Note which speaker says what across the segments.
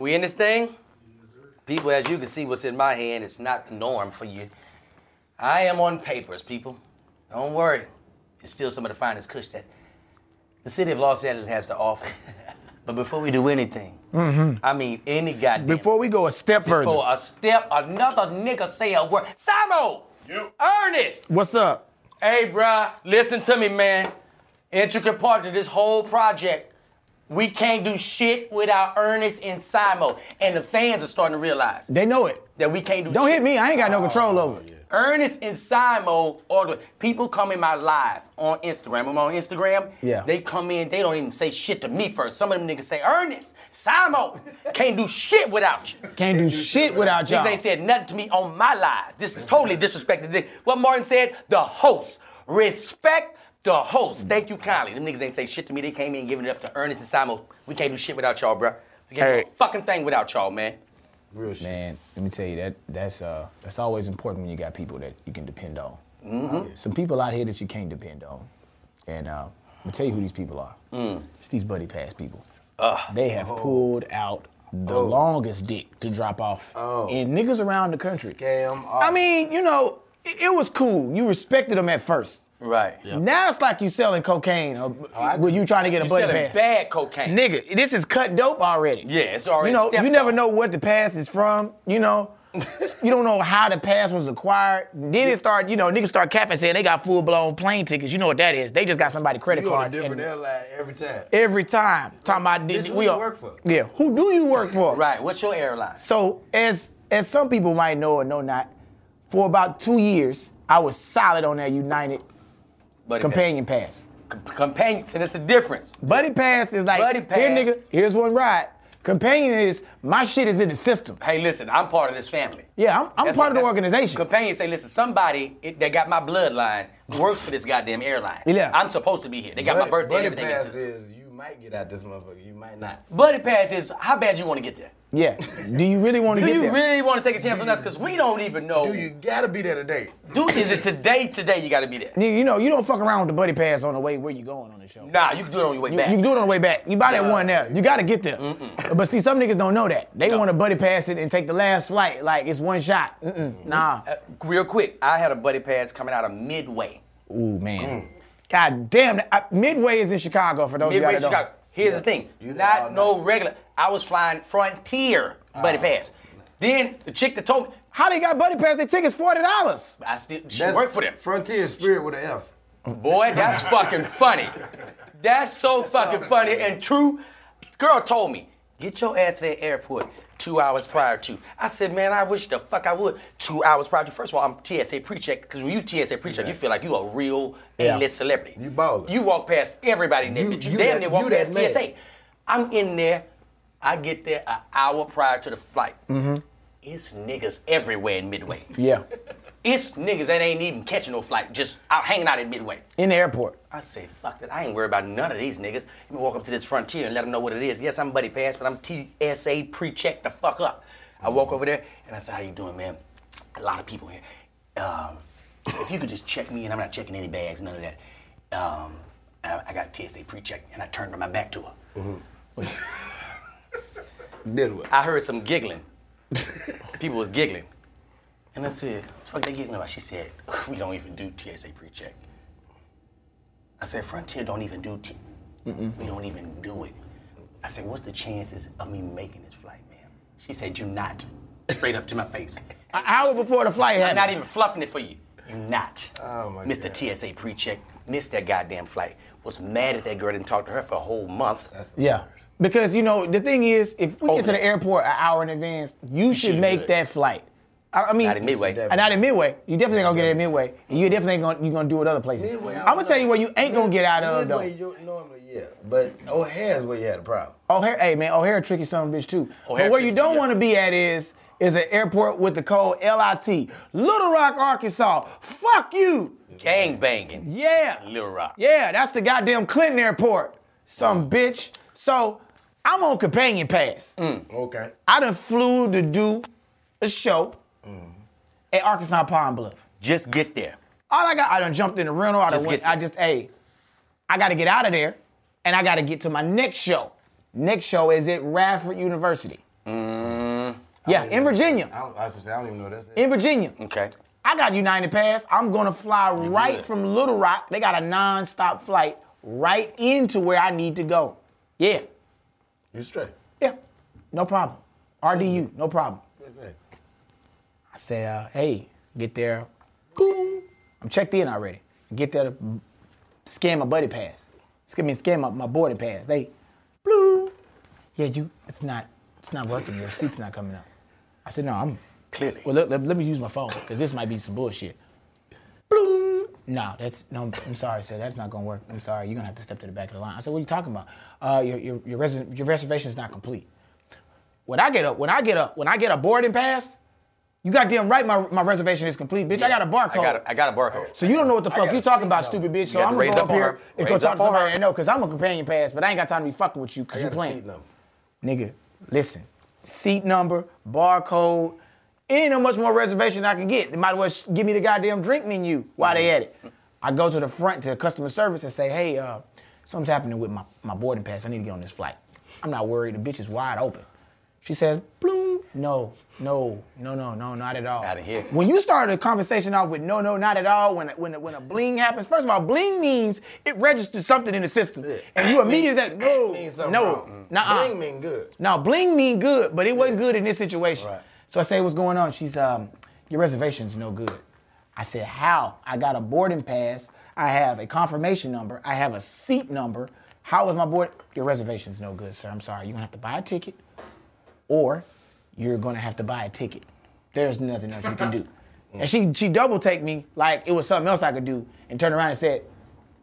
Speaker 1: We in this thing? People, as you can see, what's in my hand is not the norm for you. I am on papers, people. Don't worry. It's still some of the finest kush that the city of Los Angeles has to offer. But before we do anything, mm-hmm. I mean any goddamn.
Speaker 2: Before we go a step further,
Speaker 1: before a step, another nigga say a word. Samo! Ernest!
Speaker 2: what's up?
Speaker 1: Hey, bruh, listen to me, man. Intricate part of this whole project. We can't do shit without Ernest and Simo. And the fans are starting to realize
Speaker 2: They know it.
Speaker 1: that we can't do
Speaker 2: Don't
Speaker 1: shit.
Speaker 2: hit me. I ain't got no control over it.
Speaker 1: Oh, Ernest and Simo are the people come in my live on Instagram. I'm on Instagram.
Speaker 2: Yeah.
Speaker 1: They come in, they don't even say shit to me first. Some of them niggas say, Ernest, Simo, can't do shit without you.
Speaker 2: Can't do shit without y'all.
Speaker 1: ain't said nothing to me on my live. This is totally disrespected. What Martin said, the host. Respect the host. Thank you kindly. Them niggas ain't say shit to me. They came in giving it up to Ernest and Simon. We can't do shit without y'all, bro. We can't
Speaker 2: Hey.
Speaker 1: do a fucking thing without y'all, man.
Speaker 3: Real shit.
Speaker 2: Man, let me tell you that that's uh that's always important when you got people that you can depend on.
Speaker 1: Mm-hmm.
Speaker 2: Some people out here that you can't depend on, and uh, I'm gonna tell you who these people are.
Speaker 1: Mm.
Speaker 2: It's these buddy pass people. They have pulled out the longest dick to drop off,
Speaker 3: Oh.
Speaker 2: and niggas around the country.
Speaker 3: Scam.
Speaker 2: I mean, you know, it, it was cool. You respected them at first.
Speaker 1: Right.
Speaker 2: Now it's like you selling cocaine, or
Speaker 3: I
Speaker 2: when you trying to get a
Speaker 1: You
Speaker 2: buddy
Speaker 1: selling
Speaker 2: pass.
Speaker 1: bad cocaine.
Speaker 2: Nigga, this is cut dope already.
Speaker 1: Yeah, it's already
Speaker 2: You know, you never
Speaker 1: on.
Speaker 2: know what the pass is from. You know, you don't know how the pass was acquired. Then it start, you know, niggas start capping saying they got full blown plane tickets. You know what that is? They just got somebody credit
Speaker 3: you on a
Speaker 2: card
Speaker 3: different
Speaker 2: and-
Speaker 3: airline every time.
Speaker 2: every time. Talking about
Speaker 3: Bitch, who
Speaker 2: we
Speaker 3: you
Speaker 2: are-
Speaker 3: work for?
Speaker 2: Yeah, who do you work for?
Speaker 1: Right. What's your airline?
Speaker 2: So as as some people might know or know not, for about two years I was solid on that United
Speaker 1: Buddy
Speaker 2: companion pass.
Speaker 1: Pass. Com- companion. So there's a difference.
Speaker 2: Buddy pass is like
Speaker 1: Buddy
Speaker 2: here, nigga. Here's one ride. Companion is my shit is in the system.
Speaker 1: Hey, listen, I'm part of this family.
Speaker 2: Yeah, I'm, I'm part
Speaker 1: what-
Speaker 2: of the organization.
Speaker 1: Companion say, listen, somebody it, that got my bloodline works for this goddamn airline.
Speaker 2: Yeah.
Speaker 1: I'm supposed to be here. They got my birthday and
Speaker 3: buddy
Speaker 1: everything.
Speaker 3: pass is you might get out this motherfucker. You might not.
Speaker 1: Buddy pass is how bad you want to get there.
Speaker 2: Yeah. Do you really want to
Speaker 1: Do
Speaker 2: get
Speaker 1: you
Speaker 2: there?
Speaker 1: really want to take a chance on us? Because we don't even know.
Speaker 3: Do you gotta be there today?
Speaker 1: Dude, is it today? Today you got to be there.
Speaker 2: You, you know, you don't fuck around with the buddy pass on the way where you going on the show.
Speaker 1: Nah, you can do it on your way
Speaker 2: You,
Speaker 1: back.
Speaker 2: you can do it on the way back. You buy that one there. You got to get there. But see, some niggas don't know that. They
Speaker 1: No.
Speaker 2: want to buddy pass it and take the last flight like it's one shot. Mm-mm. Nah.
Speaker 1: Uh, real quick, I had a buddy pass coming out of Midway.
Speaker 2: Ooh man. God damn. that- I- Midway is in Chicago for those
Speaker 1: Midway,
Speaker 2: of you that don't.
Speaker 1: Chicago. Here's the thing.
Speaker 3: You
Speaker 1: Not no regular. I was flying Frontier buddy
Speaker 2: Ah.
Speaker 1: pass. Then the chick that told me,
Speaker 2: How they got buddy pass? They tickets forty dollars.
Speaker 1: I still she
Speaker 3: That's
Speaker 1: worked for them.
Speaker 3: Frontier Spirit with an F.
Speaker 1: Boy, that's fucking funny. That's so fucking funny and true. Girl told me, get your ass to the airport two hours prior to. I said, man, I wish the fuck I would. Two hours prior to. First of all, I'm TSA pre-check, because when you TSA pre-check, you feel like you a real
Speaker 2: Yeah.
Speaker 1: A-list celebrity.
Speaker 3: You ballin'.
Speaker 1: You walk past everybody in there,
Speaker 3: You-.
Speaker 1: You,
Speaker 3: you
Speaker 1: damn near walk past
Speaker 3: man.
Speaker 1: TSA. I'm in there. I get there an hour prior to the flight. Mm-hmm. It's niggas everywhere in Midway.
Speaker 2: Yeah.
Speaker 1: It's niggas that ain't even catching no flight, just out hanging out in Midway.
Speaker 2: In the airport.
Speaker 1: I say, fuck that. I ain't worried about none of these niggas. Let me walk up to this frontier and let them know what it is. Yes, I'm Buddy Pass, but I'm TSA pre-check the fuck up. I walk over there and I say, how you doing, man? A lot of people here. Um, if you could just check me, and I'm not checking any bags, none of that. Um, I, I got TSA pre-check, and I turned my back to her.
Speaker 3: Then what?
Speaker 1: I heard some giggling. People was giggling. And I said, what the fuck they giggling about? She said, we don't even do TSA pre-check. I said, Frontier don't even do T. We don't even do it. I said, what's the chances of me making this flight, ma'am? She said, "You're not. Straight up to my face.
Speaker 2: An hour before the flight
Speaker 1: I'm not even fluffing it for you. You're not.
Speaker 3: Oh, my
Speaker 1: Mr.
Speaker 3: God.
Speaker 1: TSA pre-check, missed that goddamn flight. Was mad at that girl, didn't talk to her for a whole month.
Speaker 2: Yeah. Because you know the thing is, if we get to
Speaker 1: Over.
Speaker 2: the airport an hour in advance, you should
Speaker 1: should
Speaker 2: make
Speaker 1: do
Speaker 2: that flight. I, I mean,
Speaker 1: Not in Midway.
Speaker 2: And not in Midway. You definitely ain't gonna get it in Midway, and you definitely gonna you gonna do it other places.
Speaker 3: Midway, I
Speaker 2: I'm gonna tell you
Speaker 3: know.
Speaker 2: where you ain't gonna get out of
Speaker 3: Midway,
Speaker 2: though.
Speaker 3: normally yeah, but O'Hare's where you had a problem.
Speaker 2: O'Hare, hey man, O'Hare tricky son of a bitch too.
Speaker 1: O'Hare
Speaker 2: but where you don't want to be at is is an airport with the code LIT, Little Rock, Arkansas. Fuck you.
Speaker 1: Gang banging.
Speaker 2: Yeah.
Speaker 1: Little Rock.
Speaker 2: Yeah, that's the goddamn Clinton airport. Some mm. bitch. So I'm on companion pass. Mm.
Speaker 3: Okay.
Speaker 2: I done flew to do a show at Arkansas Pine Bluff.
Speaker 1: Just get there.
Speaker 2: All I got, I done jumped in the rental. I done
Speaker 1: Just
Speaker 2: went. I just, hey, I gotta get out of there and I gotta get to my next show. Next show is at Radford University. Mm-hmm. Yeah, in Virginia.
Speaker 3: I, don't, I was gonna say I don't even know what that's.
Speaker 2: In Virginia.
Speaker 1: Okay.
Speaker 2: I got United Pass. I'm gonna fly right
Speaker 1: good.
Speaker 2: from Little Rock. They got a non-stop flight right into where I need to go. Yeah,
Speaker 3: You straight.
Speaker 2: yeah, no problem. RDU, no problem.
Speaker 3: What's that?
Speaker 2: I said, uh, hey, get there. Boom. I'm checked in already. Get there to scan my buddy pass. Excuse me, scan my, my boarding pass. They, blue. Yeah, you, it's not, it's not working. Your seat's not coming up. I said, no, I'm,
Speaker 1: Clearly.
Speaker 2: well, let, let, let me use my phone, because this might be some bullshit. Bloom. No, that's, no, I'm sorry, sir. That's not going to work. I'm sorry. You're going to have to step to the back of the line. I said, what are you talking about? Uh, your, your, your, resident, your reservation is not complete. When I get up, when I get up, when I get a boarding pass, you goddamn right, my, my reservation is complete, bitch. I got a barcode.
Speaker 1: I got a, I got a barcode.
Speaker 2: So you don't know what the fuck you talking about,
Speaker 3: number.
Speaker 2: stupid bitch. So I'm gonna
Speaker 1: raise
Speaker 2: go
Speaker 1: up
Speaker 2: up here
Speaker 1: her.
Speaker 2: and go talk
Speaker 1: up
Speaker 2: to
Speaker 1: on
Speaker 2: somebody
Speaker 1: her.
Speaker 2: I know, cause I'm a companion pass, but I ain't got time to be fucking with you, cause you
Speaker 3: got a
Speaker 2: playing. Nigga, listen. Seat number, barcode. Ain't no much more reservation I can get. They might as well give me the goddamn drink menu while they at it. I go to the front to customer service and say, hey, uh, something's happening with my, my boarding pass. I need to get on this flight. I'm not worried. The bitch is wide open. She says, bloom. No, no, no, no, no, not at all.
Speaker 1: Outta here.
Speaker 2: When you start a conversation off with no, no, not at all, when when when a bling happens, first of all, bling means it registers something in the system,
Speaker 3: Yeah.
Speaker 2: and you immediately say, no, no, nah,
Speaker 3: Bling mean good.
Speaker 2: now bling mean good, but it wasn't good in this situation.
Speaker 1: Right.
Speaker 2: So I say, what's going on? She's um, your reservation's no good. I said, how? I got a boarding pass. I have a confirmation number. I have a seat number. How is my board? Your reservation's no good, sir. I'm sorry. You're gonna have to buy a ticket, or you're gonna have to buy a ticket. There's nothing else you can do. And she she double take me like it was something else I could do, and turned around and said,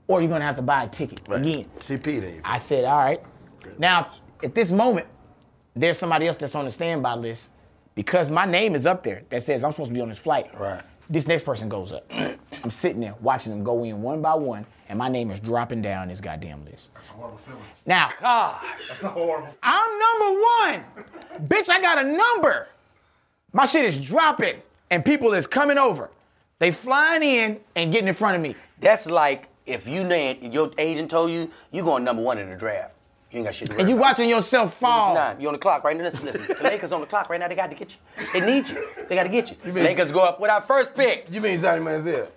Speaker 2: or you're gonna have to buy a ticket again.
Speaker 3: She peed in you.
Speaker 2: I said, all right. Now, at this moment, there's somebody else that's on the standby list because my name is up there that says I'm supposed to be on this flight.
Speaker 1: Right.
Speaker 2: This next person goes up. I'm sitting there watching them go in one by one, and my name is dropping down this goddamn list.
Speaker 4: That's a Horrible feeling.
Speaker 2: Now,
Speaker 1: Gosh.
Speaker 4: That's a horrible.
Speaker 2: I'm number one. Bitch, I got a number. My shit is dropping, and people is coming over. They flying in and getting in front of me.
Speaker 1: That's like if you named your agent told you you're going number one in the draft. You ain't got shit to worry
Speaker 2: And you
Speaker 1: about.
Speaker 2: watching yourself fall.
Speaker 1: Nine. You on the clock right now. Listen, listen. The Lakers on the clock right now. They got to get you. They need you. They got to get you. Lakers go up with our first pick
Speaker 3: You mean Johnny Manziel?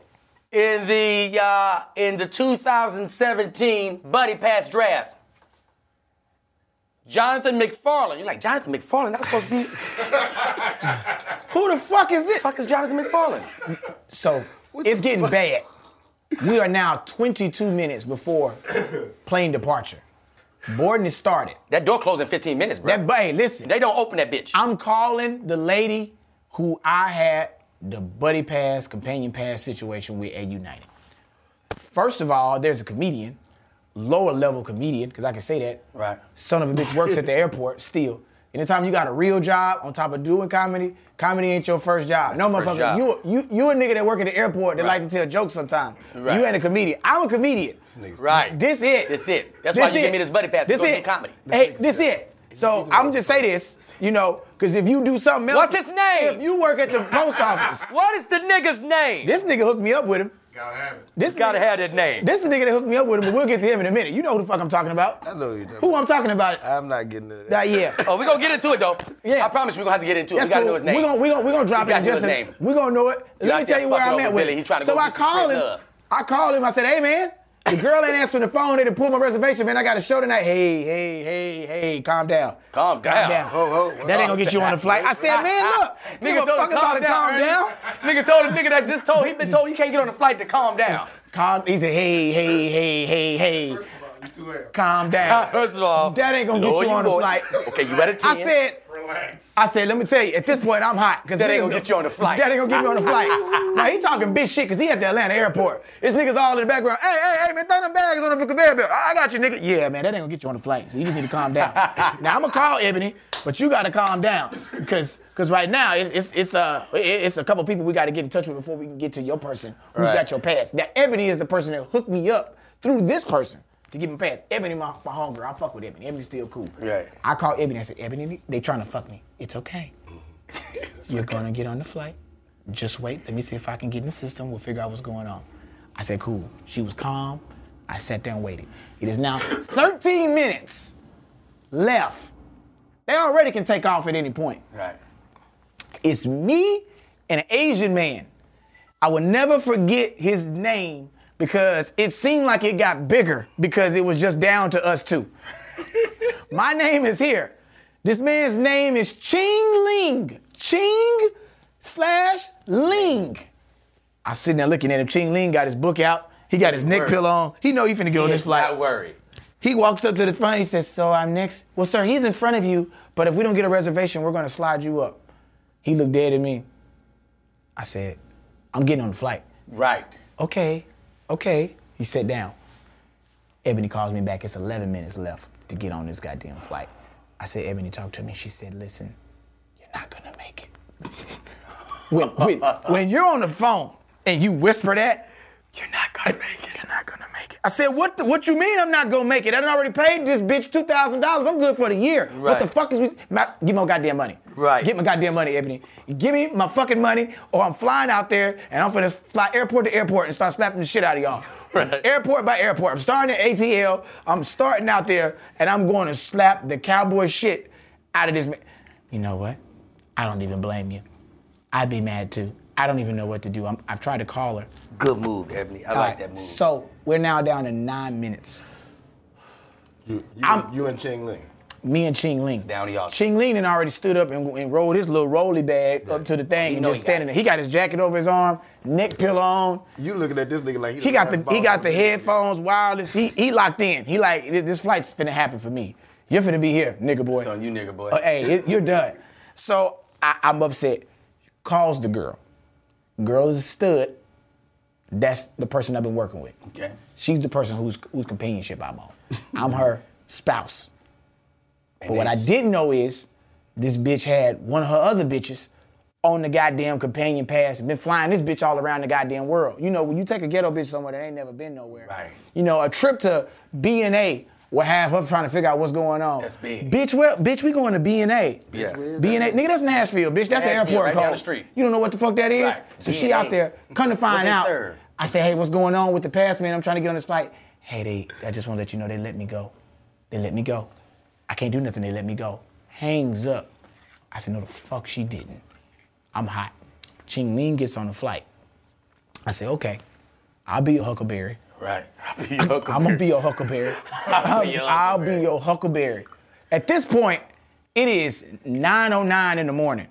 Speaker 1: in the uh, in the 2017 Buddy Pass draft. Jonathan McFarland. You're like Jonathan McFarland. That's supposed to be.
Speaker 2: Who the fuck is this?
Speaker 1: fuck is Jonathan McFarland?
Speaker 2: So it's getting bad. We are now 22 minutes before plane departure. Boarding is started.
Speaker 1: That door closed in 15 minutes, bro.
Speaker 2: That hey, listen.
Speaker 1: they don't open that bitch.
Speaker 2: I'm calling the lady who I had the buddy pass, companion pass situation with at United. First of all, there's a comedian, lower level comedian, because I can say that.
Speaker 1: Right.
Speaker 2: Son of a bitch works at the airport still. Anytime you got a real job on top of doing comedy, comedy ain't your first job. No
Speaker 1: first
Speaker 2: motherfucker,
Speaker 1: job.
Speaker 2: you you you a nigga that work at the airport that like to tell jokes sometimes.
Speaker 1: Right.
Speaker 2: You ain't a comedian. I'm a comedian.
Speaker 1: Right.
Speaker 2: This it.
Speaker 1: This it. That's why you give me this buddy pass to
Speaker 2: This
Speaker 1: go do
Speaker 2: it.
Speaker 1: comedy.
Speaker 2: Hey, this it. So I'm just say this, you know, because if you do something else,
Speaker 1: What's his name?
Speaker 2: If you work at the post office,
Speaker 1: What is the nigga's name?
Speaker 2: this nigga hooked me up with him.
Speaker 4: Gotta have it.
Speaker 2: This
Speaker 1: gotta
Speaker 2: nigga,
Speaker 1: have that name.
Speaker 2: This is the nigga that hooked me up with him, but we'll get to him in a minute. You know who the fuck I'm talking about?
Speaker 3: I know who you're
Speaker 2: Who I'm talking about?
Speaker 3: about. I'm not getting into that.
Speaker 2: That yeah.
Speaker 1: Oh, we gonna get into it though.
Speaker 2: Yeah.
Speaker 1: I promise you, we gonna have to get into it.
Speaker 2: That's
Speaker 1: we gotta
Speaker 2: cool.
Speaker 1: know his name.
Speaker 2: We're gonna, we gonna, we gonna drop
Speaker 1: We
Speaker 2: it in
Speaker 1: gotta
Speaker 2: just
Speaker 1: his
Speaker 2: a
Speaker 1: name.
Speaker 2: We're gonna know it.
Speaker 1: out
Speaker 2: Let me tell you where I'm at with
Speaker 1: Billy.
Speaker 2: it.
Speaker 1: He trying to
Speaker 2: so
Speaker 1: go
Speaker 2: I
Speaker 1: do some
Speaker 2: called him.
Speaker 1: love.
Speaker 2: I called him. I said, hey man, the girl ain't answering the phone. They done pulled my reservation, man. I got a show tonight. Hey, hey, hey, hey, calm down.
Speaker 1: Calm down.
Speaker 3: Oh, oh,
Speaker 2: That ain't gonna get you on the flight. I said, man, look,
Speaker 1: Nigga told
Speaker 2: fuck
Speaker 1: him
Speaker 2: about it. Calm down.
Speaker 1: Nigga told a nigga that just told he been told he can't get on the flight to calm down.
Speaker 2: Calm. He said, hey, hey, hey, hey, hey,
Speaker 4: First of all, you too
Speaker 2: calm down.
Speaker 1: First of all,
Speaker 2: That ain't gonna get
Speaker 1: lower
Speaker 2: you
Speaker 1: your
Speaker 2: on the flight.
Speaker 1: Okay, you better ten.
Speaker 2: I said,
Speaker 4: Relax.
Speaker 2: I said, let me tell you, at this point, I'm hot. Cause
Speaker 1: That ain't gonna get you on the flight.
Speaker 2: That ain't gonna get me on the flight. now, he talking big shit because he at the Atlanta airport. This niggas all in the background. Hey, hey, hey, man, throw them bags on the conveyor belt. I got you, nigga. Yeah, man, that ain't gonna get you on the flight. So you just need to calm down. now, I'm gonna call Ebony, but you gotta calm down. Because because right now, it's, it's, it's, uh, it's a couple people we gotta get in touch with before we can get to your person who's
Speaker 1: Right.
Speaker 2: got your pass. Now, Ebony is the person that hooked me up through this person. To give me a pass. Ebony, my, my homegirl. I fuck with Ebony. Ebony's still cool.
Speaker 1: Right.
Speaker 2: I called Ebony. I said, Ebony, they trying to fuck me. It's okay. Mm-hmm. You're gonna get on the flight. Just wait. Let me see if I can get in the system. We'll figure out what's going on. I said, cool. She was calm. I sat there and waited. It is now 13 minutes left. They already can take off at any point.
Speaker 1: Right.
Speaker 2: It's me and an Asian man. I will never forget his name because it seemed like it got bigger because it was just down to us two. My name is here. This man's name is Ching Ling. Ching slash Ling. I sitting there looking at him. Ching Ling got his book out. He got his neck pillow on. He know he finna get on this flight.
Speaker 1: not worried.
Speaker 2: He walks up to the front. He says, "So I'm next." Well, sir, he's in front of you, but if we don't get a reservation, we're gonna slide you up. He looked dead at me. I said, "I'm getting on the flight."
Speaker 1: Right.
Speaker 2: Okay, okay. He sat down. Ebony calls me back. It's 11 minutes left to get on this goddamn flight. I said, Ebony, talk to me. She said, listen, you're not gonna make it. when, when, when you're on the phone and you whisper that, you're not gonna make it. You're not gonna make it. I said, what the, what you mean I'm not gonna make it? I done already paid this bitch $2,000. I'm good for the year. What the fuck is we, my, give me my goddamn money.
Speaker 1: Right.
Speaker 2: Give me my goddamn money, Ebony. Give me my fucking money or I'm flying out there and I'm finna fly airport to airport and start slapping the shit out of y'all.
Speaker 1: Right.
Speaker 2: Airport by airport. I'm starting at ATL. I'm starting out there and I'm going to slap the cowboy shit out of this man. You know what? I don't even blame you. I'd be mad too. I don't even know what to do. I'm, I've tried to call her.
Speaker 1: Good move, Ebony. I
Speaker 2: All
Speaker 1: like
Speaker 2: right,
Speaker 1: that move.
Speaker 2: So we're now down to nine minutes.
Speaker 3: You, you,
Speaker 2: I'm-
Speaker 3: you and Ching Ling.
Speaker 2: Me and Ching Ling.
Speaker 1: Down to y'all.
Speaker 2: Ching Ling had already stood up and, and rolled his little rolly bag up to the thing
Speaker 1: You
Speaker 2: and
Speaker 1: know
Speaker 2: just
Speaker 1: he got
Speaker 2: standing there. He got his jacket over his arm, neck pillow on.
Speaker 3: You looking at this nigga like he,
Speaker 2: He got the he got the headphones, wireless. He he locked in. He like "This- this flight's finna happen for me. You're finna be here, nigga boy.
Speaker 1: It's on you, nigga boy.
Speaker 2: Uh, hey, it- you're done. So I, I'm upset. Calls the girl. Girl is a stud. That's the person I've been working with.
Speaker 1: Okay.
Speaker 2: She's the person whose whose companionship I'm on. I'm her spouse. But what I didn't know is this bitch had one of her other bitches on the goddamn companion pass and been flying this bitch all around the goddamn world. You know, when you take a ghetto bitch somewhere that ain't never been nowhere.
Speaker 1: Right.
Speaker 2: You know, a trip to B and A will have her trying to figure out what's going on.
Speaker 1: That's big.
Speaker 2: Bitch, well, bitch, we going to B and A.
Speaker 1: Yeah.
Speaker 2: B and A, nigga, that's Nashville, bitch. That's
Speaker 1: Nashville,
Speaker 2: airport
Speaker 1: right
Speaker 2: code.
Speaker 1: down the street.
Speaker 2: You don't know what the fuck that is.
Speaker 1: Right.
Speaker 2: So she
Speaker 1: B&A.
Speaker 2: out there, come to find out.
Speaker 1: serve?
Speaker 2: I say, hey, what's going on with the pass, man? I'm trying to get on this flight. Hey, they, I just want to let you know they let me go. They let me go. I can't do nothing. They let me go. Hangs up. I said, no, the fuck she didn't. I'm hot. Ching Ling gets on the flight. I said, okay, I'll be huckleberry.
Speaker 1: Right. I'll be your
Speaker 2: I'm gonna be your huckleberry.
Speaker 1: I'll be your
Speaker 2: I'll be
Speaker 1: huckleberry.
Speaker 2: your huckleberry. At this point, it is 9:09 in the morning.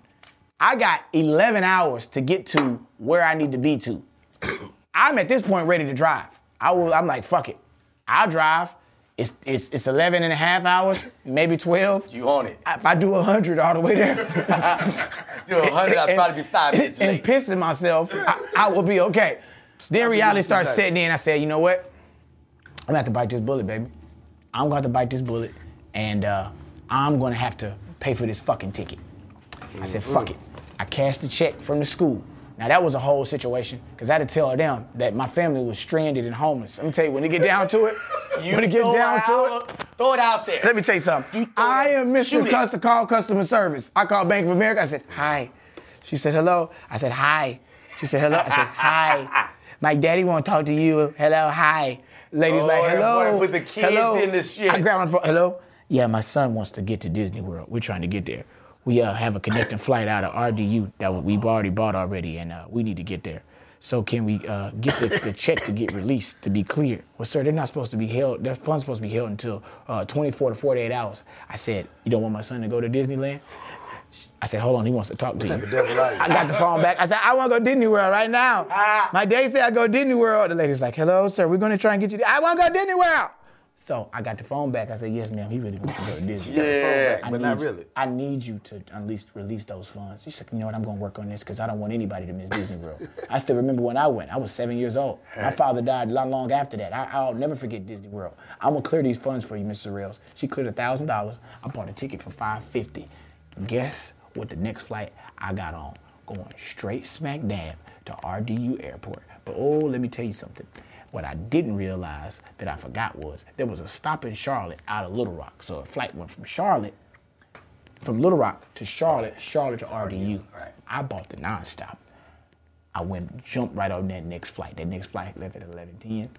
Speaker 2: I got 11 hours to get to where I need to be to. I'm at this point ready to drive. I will, I'm like, fuck it. I'll drive. It's, it's, it's 11 and a half hours, maybe 12.
Speaker 1: You on it.
Speaker 2: If I do 100 all the way there.
Speaker 1: Do a hundred, I'll probably be five minutes
Speaker 2: and
Speaker 1: late.
Speaker 2: pissing myself, I, I will be okay. Then reality starts setting in. I said, you know what? I'm gonna have to bite this bullet, baby. I'm gonna have to bite this bullet, and uh, I'm gonna have to pay for this fucking ticket. I said, fuck it. I cashed the check from the school. Now that was a whole situation, because I had to tell them that my family was stranded and homeless. Let me tell you, when it get down to it, when it get down to it,
Speaker 1: Throw it out there.
Speaker 2: let me tell you something.
Speaker 1: You
Speaker 2: I am Mr.
Speaker 1: It.
Speaker 2: Call Customer Service. I called Bank of America. I said, hi. She said, hello. I said, hi. She said, hello. I said, hi. My daddy want to talk to you. Hello, hi. Ladies
Speaker 1: Oh,
Speaker 2: like, hello.
Speaker 1: put the kids
Speaker 2: hello.
Speaker 1: in the shit.
Speaker 2: I grabbed my phone. Hello. Yeah, my son wants to get to Disney World. We're trying to get there. We uh, have a connecting flight out of RDU that we've already bought already, and uh, we need to get there. So can we uh, get the, the check to get released to be clear? Well, sir, they're not supposed to be held. Their funds supposed to be held until uh, 24 to 48 hours. I said, you don't want my son to go to Disneyland? I said, hold on, he wants to talk to you.
Speaker 3: The devil out
Speaker 2: I got the phone back. I said, I want to go Disney World right now.
Speaker 1: Ah.
Speaker 2: My daddy said I go Disney World. The lady's like, hello, sir, we're going to try and get you. I want to go Disney World. So I got the phone back. I said, yes, ma'am, he really wants to go to Disney.
Speaker 1: Yeah.
Speaker 2: I
Speaker 3: but
Speaker 2: need
Speaker 3: not
Speaker 2: you-
Speaker 3: really.
Speaker 2: I need you to at least release those funds. She said, you know what, I'm going to work on this because I don't want anybody to miss Disney World. I still remember when I went. I was seven years old. My father died not long after that. I, I'll never forget Disney World. I'm going to clear these funds for you, Mr. Rails. She cleared $1,000. I bought a ticket for 550 Guess what the next flight I got on? Going straight smack dab to RDU Airport. But oh, let me tell you something. What I didn't realize that I forgot was there was a stop in Charlotte out of Little Rock. So a flight went from Charlotte from Little Rock to Charlotte, Charlotte to RDU.
Speaker 1: Right.
Speaker 2: I bought the nonstop. I went jumped right on that next flight. That next flight left at 11:10.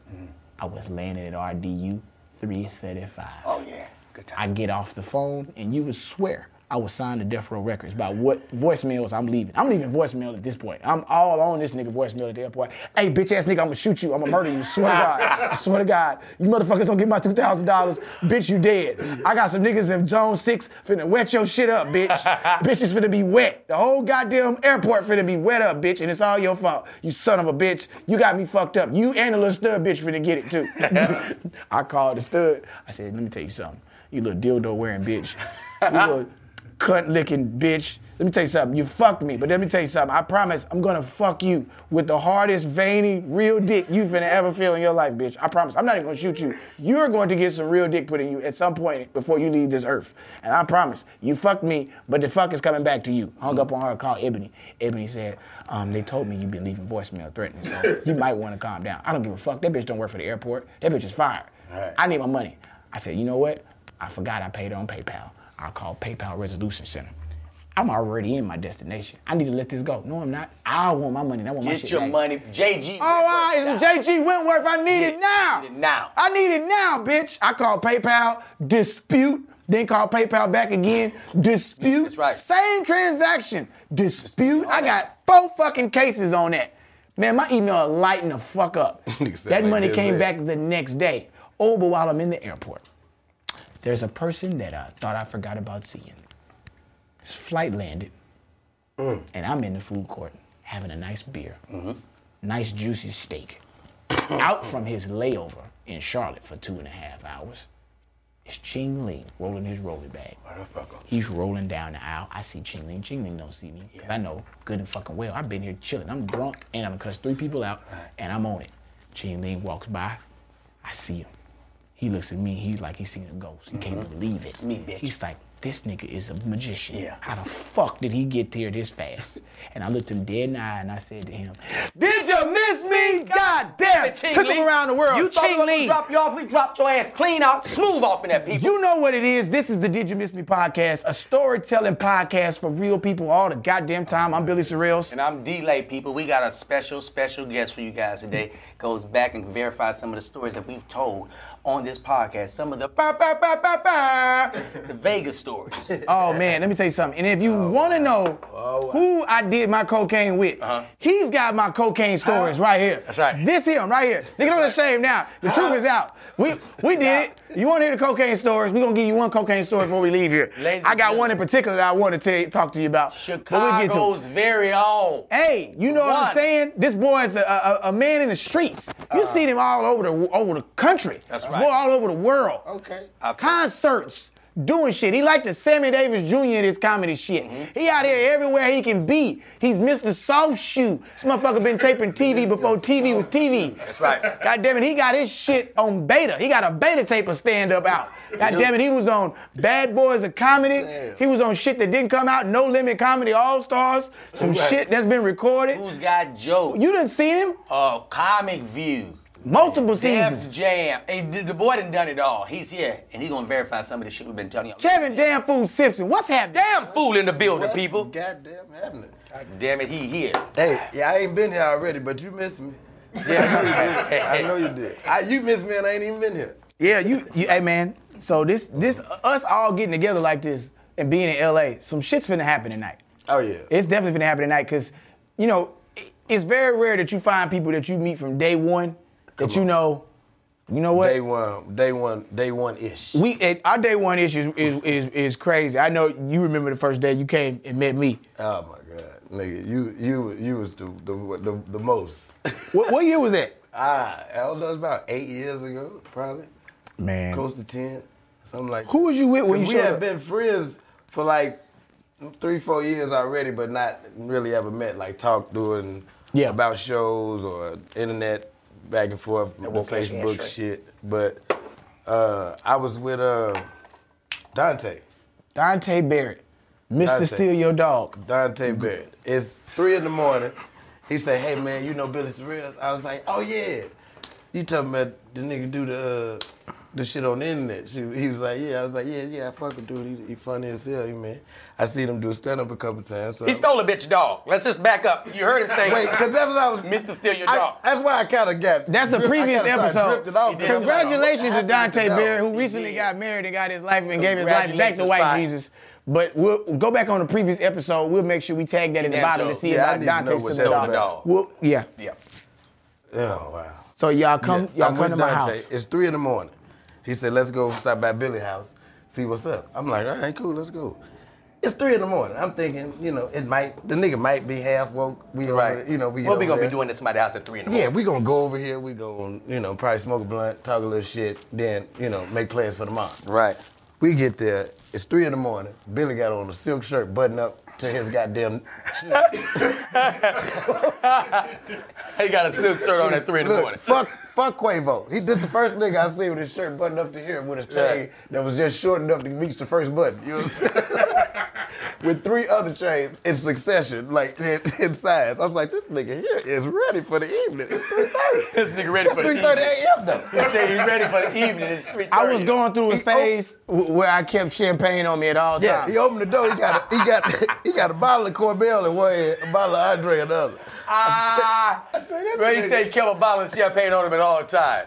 Speaker 2: I was landing at RDU 3:35.
Speaker 1: Oh yeah. Good time.
Speaker 2: I get off the phone, and you would swear I was signed to Death Row Records about what voicemails I'm leaving. I'm leaving voicemail at this point. I'm all on this nigga voicemail at the airport. Hey, bitch ass nigga, I'm gonna shoot you. I'm gonna murder you. Swear to God. I swear to God. You motherfuckers don't get my $2,000. Bitch, you dead. I got some niggas in Zone 6 finna wet your shit up, bitch. bitch is finna be wet. The whole goddamn airport finna be wet up, bitch, and it's all your fault. You son of a bitch. You got me fucked up. You and the little stud bitch finna get it too. I called the stud. I said, let me tell you something. You little dildo wearing bitch. You little cunt licking bitch. Let me tell you something. You fucked me, but let me tell you something. I promise I'm gonna fuck you with the hardest, veiny, real dick you finna ever feel in your life, bitch. I promise. I'm not even gonna shoot you. You're going to get some real dick put in you at some point before you leave this earth. And I promise, you fucked me, but the fuck is coming back to you. Hung up on her, called Ebony. Ebony said, um, they told me you've been leaving voicemail threatening, so you might wanna calm down. I don't give a fuck. That bitch don't work for the airport. That bitch is fired.
Speaker 3: Right.
Speaker 2: I need my money. I said, you know what? I forgot I paid her on PayPal. I'll call PayPal Resolution Center. I'm already in my destination. I need to let this go. No, I'm not. I want my money. I want my shit.
Speaker 1: Get your
Speaker 2: back.
Speaker 1: money. JG.
Speaker 2: Oh, I,
Speaker 1: Wentworth
Speaker 2: JG Wentworth. I need it now.
Speaker 1: Need it now.
Speaker 2: I need it now, bitch. I call PayPal, dispute, then call PayPal back again, dispute.
Speaker 1: That's right.
Speaker 2: Same transaction, dispute. I got four fucking cases on that. Man, my email lighting the fuck up. That
Speaker 3: like
Speaker 2: money came back the next day. Oh, but while I'm in the airport, there's a person that I thought I forgot about seeing. His flight landed, mm. and I'm in the food court having a nice beer, mm-hmm. nice juicy steak. Out from his layover in Charlotte for two and a half hours, it's Ching Ling rolling his rolling bag. He's rolling down the aisle. I see Ching Ling. Ching Ling don't see me. 'cause I know good and fucking well. I've been here chilling. I'm drunk and I'm gonna cuss three people out and I'm on it. Ching Ling walks by. I see him. He looks at me. He's like he's seen a ghost. He can't mm-hmm. believe it. It's
Speaker 1: me, bitch.
Speaker 2: He's like, this nigga is a magician.
Speaker 1: Yeah.
Speaker 2: How the fuck did he get here this fast? And I looked him dead in the eye and I said to him, Did you miss me? God damn it.
Speaker 1: Ching
Speaker 2: Took him around the world.
Speaker 1: You thought we was gonna drop you off? We dropped your ass clean out, smooth off in that people.
Speaker 2: You know what it is. This is the Did You Miss Me podcast, a storytelling podcast for real people all the goddamn time. I'm Billy Sorrells.
Speaker 1: And I'm D-Lay, people. We got a special, special guest for you guys today. Goes back and verifies some of the stories that we've told on this podcast. Some of the bah, bah, bah, the Vegas stories.
Speaker 2: Oh man, let me tell you something. And if you oh, want to know oh, who I did my cocaine with, uh-huh. he's got my cocaine stories right here.
Speaker 1: That's right.
Speaker 2: This him right here. Nigga, don't shame now. The truth is out. We we did it. You want to hear the cocaine stories? We gonna give you one cocaine story before we leave here.
Speaker 1: Ladies
Speaker 2: I got one in particular that I want to tell talk to you about. But we'll get to.
Speaker 1: Chicago's very own.
Speaker 2: Hey, you know what I'm saying? This boy is a, a, a man in the streets. You uh-huh. see him all over the over the country.
Speaker 1: That's
Speaker 2: This
Speaker 1: right.
Speaker 2: Boy, all over the world.
Speaker 3: Okay.
Speaker 2: Concerts, doing shit. He like the Sammy Davis Jr. of this comedy shit.
Speaker 1: Mm-hmm.
Speaker 2: He out here everywhere he can be. He's Mr. Soft Shoe. This motherfucker been taping TV before TV was TV.
Speaker 1: That's right.
Speaker 2: God damn it, he got his shit on beta. He got a beta tape of stand up out. God damn it, he was on Bad Boys of Comedy.
Speaker 3: Damn.
Speaker 2: He was on shit that didn't come out. No Limit Comedy All Stars. Some
Speaker 3: Right.
Speaker 2: shit that's been recorded.
Speaker 1: Who's got jokes?
Speaker 2: You didn't see him
Speaker 1: Uh, Comic View.
Speaker 2: Multiple
Speaker 1: Def
Speaker 2: seasons.
Speaker 1: Jam. Hey, the, the boy done done it all. He's here, and he gonna verify some of the shit we've been telling you.
Speaker 2: Kevin Damn Fool Simpson. What's happening?
Speaker 1: Damn fool in the building,
Speaker 3: What's
Speaker 1: people.
Speaker 3: Goddamn happening.
Speaker 1: Damn it, he here.
Speaker 3: Hey, yeah, I ain't been here already, but you missed me. Yeah, I know you did. I, know you did you missed me and I ain't even been here.
Speaker 2: Yeah, you, you hey man. So this this us all getting together like this and being in LA, some shit's finna happen tonight.
Speaker 3: Oh yeah.
Speaker 2: It's definitely finna happen tonight because, you know, it- it's very rare that you find people that you meet from day one that you know, you know what?
Speaker 3: day one, day one, day one ish.
Speaker 2: we eh, our day one ish is, is is is crazy. I know you remember the first day you came and met me.
Speaker 3: Oh my god, nigga, you you you was the the the, the most.
Speaker 2: What, what year was that?
Speaker 3: ah, I don't know, it was about eight years ago, probably
Speaker 2: Man,
Speaker 3: close to ten, something like.
Speaker 2: who was you with when you
Speaker 3: we had
Speaker 2: up?
Speaker 3: been friends for like three, four years already, but not really ever met. Like talk doing
Speaker 2: Yeah.
Speaker 3: about shows or internet back and forth, the
Speaker 1: woke that shit
Speaker 3: Facebook shit. But uh, I was with uh, Dante.
Speaker 2: Dante Barrett, Mr.
Speaker 3: Dante.
Speaker 2: Steal Your Dog.
Speaker 3: Dante Barrett. It's three in the morning. He said, "Hey man, you know Billy Sorrells?" I was like, "Oh yeah." You talking about the nigga do the uh, the shit on the internet. She, he was like, yeah. I was like, yeah, yeah. I fuck with dude. He, he funny as hell, he man. I seen him do stand up a couple times. So
Speaker 1: He stole a bitch dog. Let's just back up. You heard him say,
Speaker 3: Wait, because that's what I was.
Speaker 1: Mr. Steal Your
Speaker 3: I-
Speaker 1: Dog.
Speaker 3: that's why I kind of got.
Speaker 2: That's a previous
Speaker 3: kinda started
Speaker 2: episode.
Speaker 3: off
Speaker 1: He did.
Speaker 3: that.
Speaker 2: Congratulations to Dante
Speaker 3: happened
Speaker 2: who recently got married and got his life and gave his life back to white
Speaker 1: Spike.
Speaker 2: Jesus. But we'll go back on the previous episode. We'll make sure we tag that in the bottom to see
Speaker 3: Yeah, I
Speaker 2: about
Speaker 3: need
Speaker 2: Dante's
Speaker 3: what
Speaker 2: to
Speaker 3: that's
Speaker 2: the dog.
Speaker 1: about.
Speaker 2: We'll, yeah.
Speaker 1: Yeah.
Speaker 3: Oh wow.
Speaker 2: So y'all come,
Speaker 3: Yeah,
Speaker 2: y'all
Speaker 3: I'm
Speaker 2: come
Speaker 3: with
Speaker 2: to my
Speaker 3: Dante.
Speaker 2: house.
Speaker 3: It's three in the morning. He said, "Let's go stop by Billy's house, see what's up." I'm like, "All right, cool, let's go." It's three in the morning. I'm thinking, you know, it might the nigga might be half woke. We over, you know, we
Speaker 1: what we gonna be doing at somebody's house at 3 in the morning?
Speaker 3: Yeah, we gonna go over here. We gonna, you know, probably smoke a blunt, talk a little shit, then, you know, make plans for the tomorrow.
Speaker 1: Right.
Speaker 3: We get there. It's three in the morning. Billy got on a silk shirt, button up to his goddamn.
Speaker 1: He got a silk shirt on at 3 in the
Speaker 3: Look,
Speaker 1: morning.
Speaker 3: fuck, fuck Quavo. He this the first nigga I see with his shirt buttoned up to here with his chain that was just short enough to reach the first button. You know what I'm saying? with three other chains in succession, like in, in size. I was like, this nigga here is ready for the evening. It's 3:30.
Speaker 1: This nigga ready
Speaker 3: It's
Speaker 1: for the evening 3:30
Speaker 3: a.m. though.
Speaker 1: He said he's ready for the evening. It's 3.30.
Speaker 2: I was going through a
Speaker 3: He-
Speaker 2: phase w- where I kept champagne on me at all
Speaker 3: Yeah,
Speaker 2: times.
Speaker 3: he opened the door. He got a, he got he got a bottle of Corbel in one hand, a bottle of Andre in the other.
Speaker 1: Ah,
Speaker 3: I said, this
Speaker 1: Well, he
Speaker 3: nigga-
Speaker 1: said he kept a bottle of champagne on him at all time.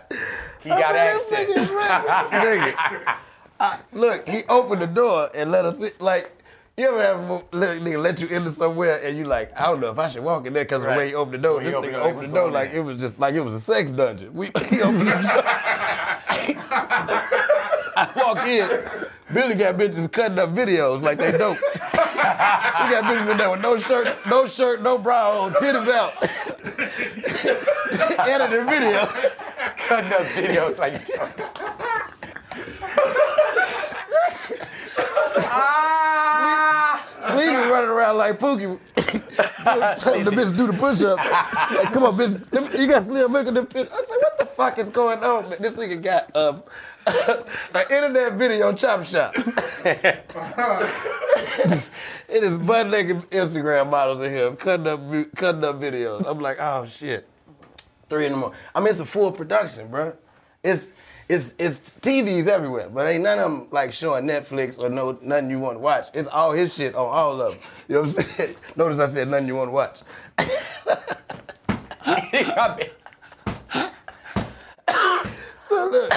Speaker 1: He
Speaker 3: I
Speaker 1: got
Speaker 3: said, this
Speaker 1: access.
Speaker 3: nigga is ready. nigga. I- look, he opened the door and let us in. Like, you ever have nigga let you into somewhere and you like, I don't know if I should walk in there because of the way
Speaker 1: Right.
Speaker 3: he opened the door.
Speaker 1: He
Speaker 3: This
Speaker 1: opened
Speaker 3: nigga opened the door like it was just like it was a sex dungeon. We, he opened the door. I walk in, Billy got bitches cutting up videos like they dope. he got bitches in there with no shirt, no shirt, no bra on, titties out. Edited video.
Speaker 1: Cutting up videos like ah,
Speaker 3: Sleeves running around like Pookie. Telling the bitch do the push-up. Like, come on, bitch. Them- You got slim look at them titties. I said, what the fuck is going on, man? This nigga got um, an internet video chop shop. it is butt naked Instagram models in here cutting up, cutting up videos. I'm like, oh shit. Three in the morning. I mean, it's a full production, bro. It's it's it's TVs everywhere, but ain't none of them like showing Netflix or no nothing you want to watch. It's all his shit on all of them. You know what I'm saying? Notice I said nothing you want to watch. So look,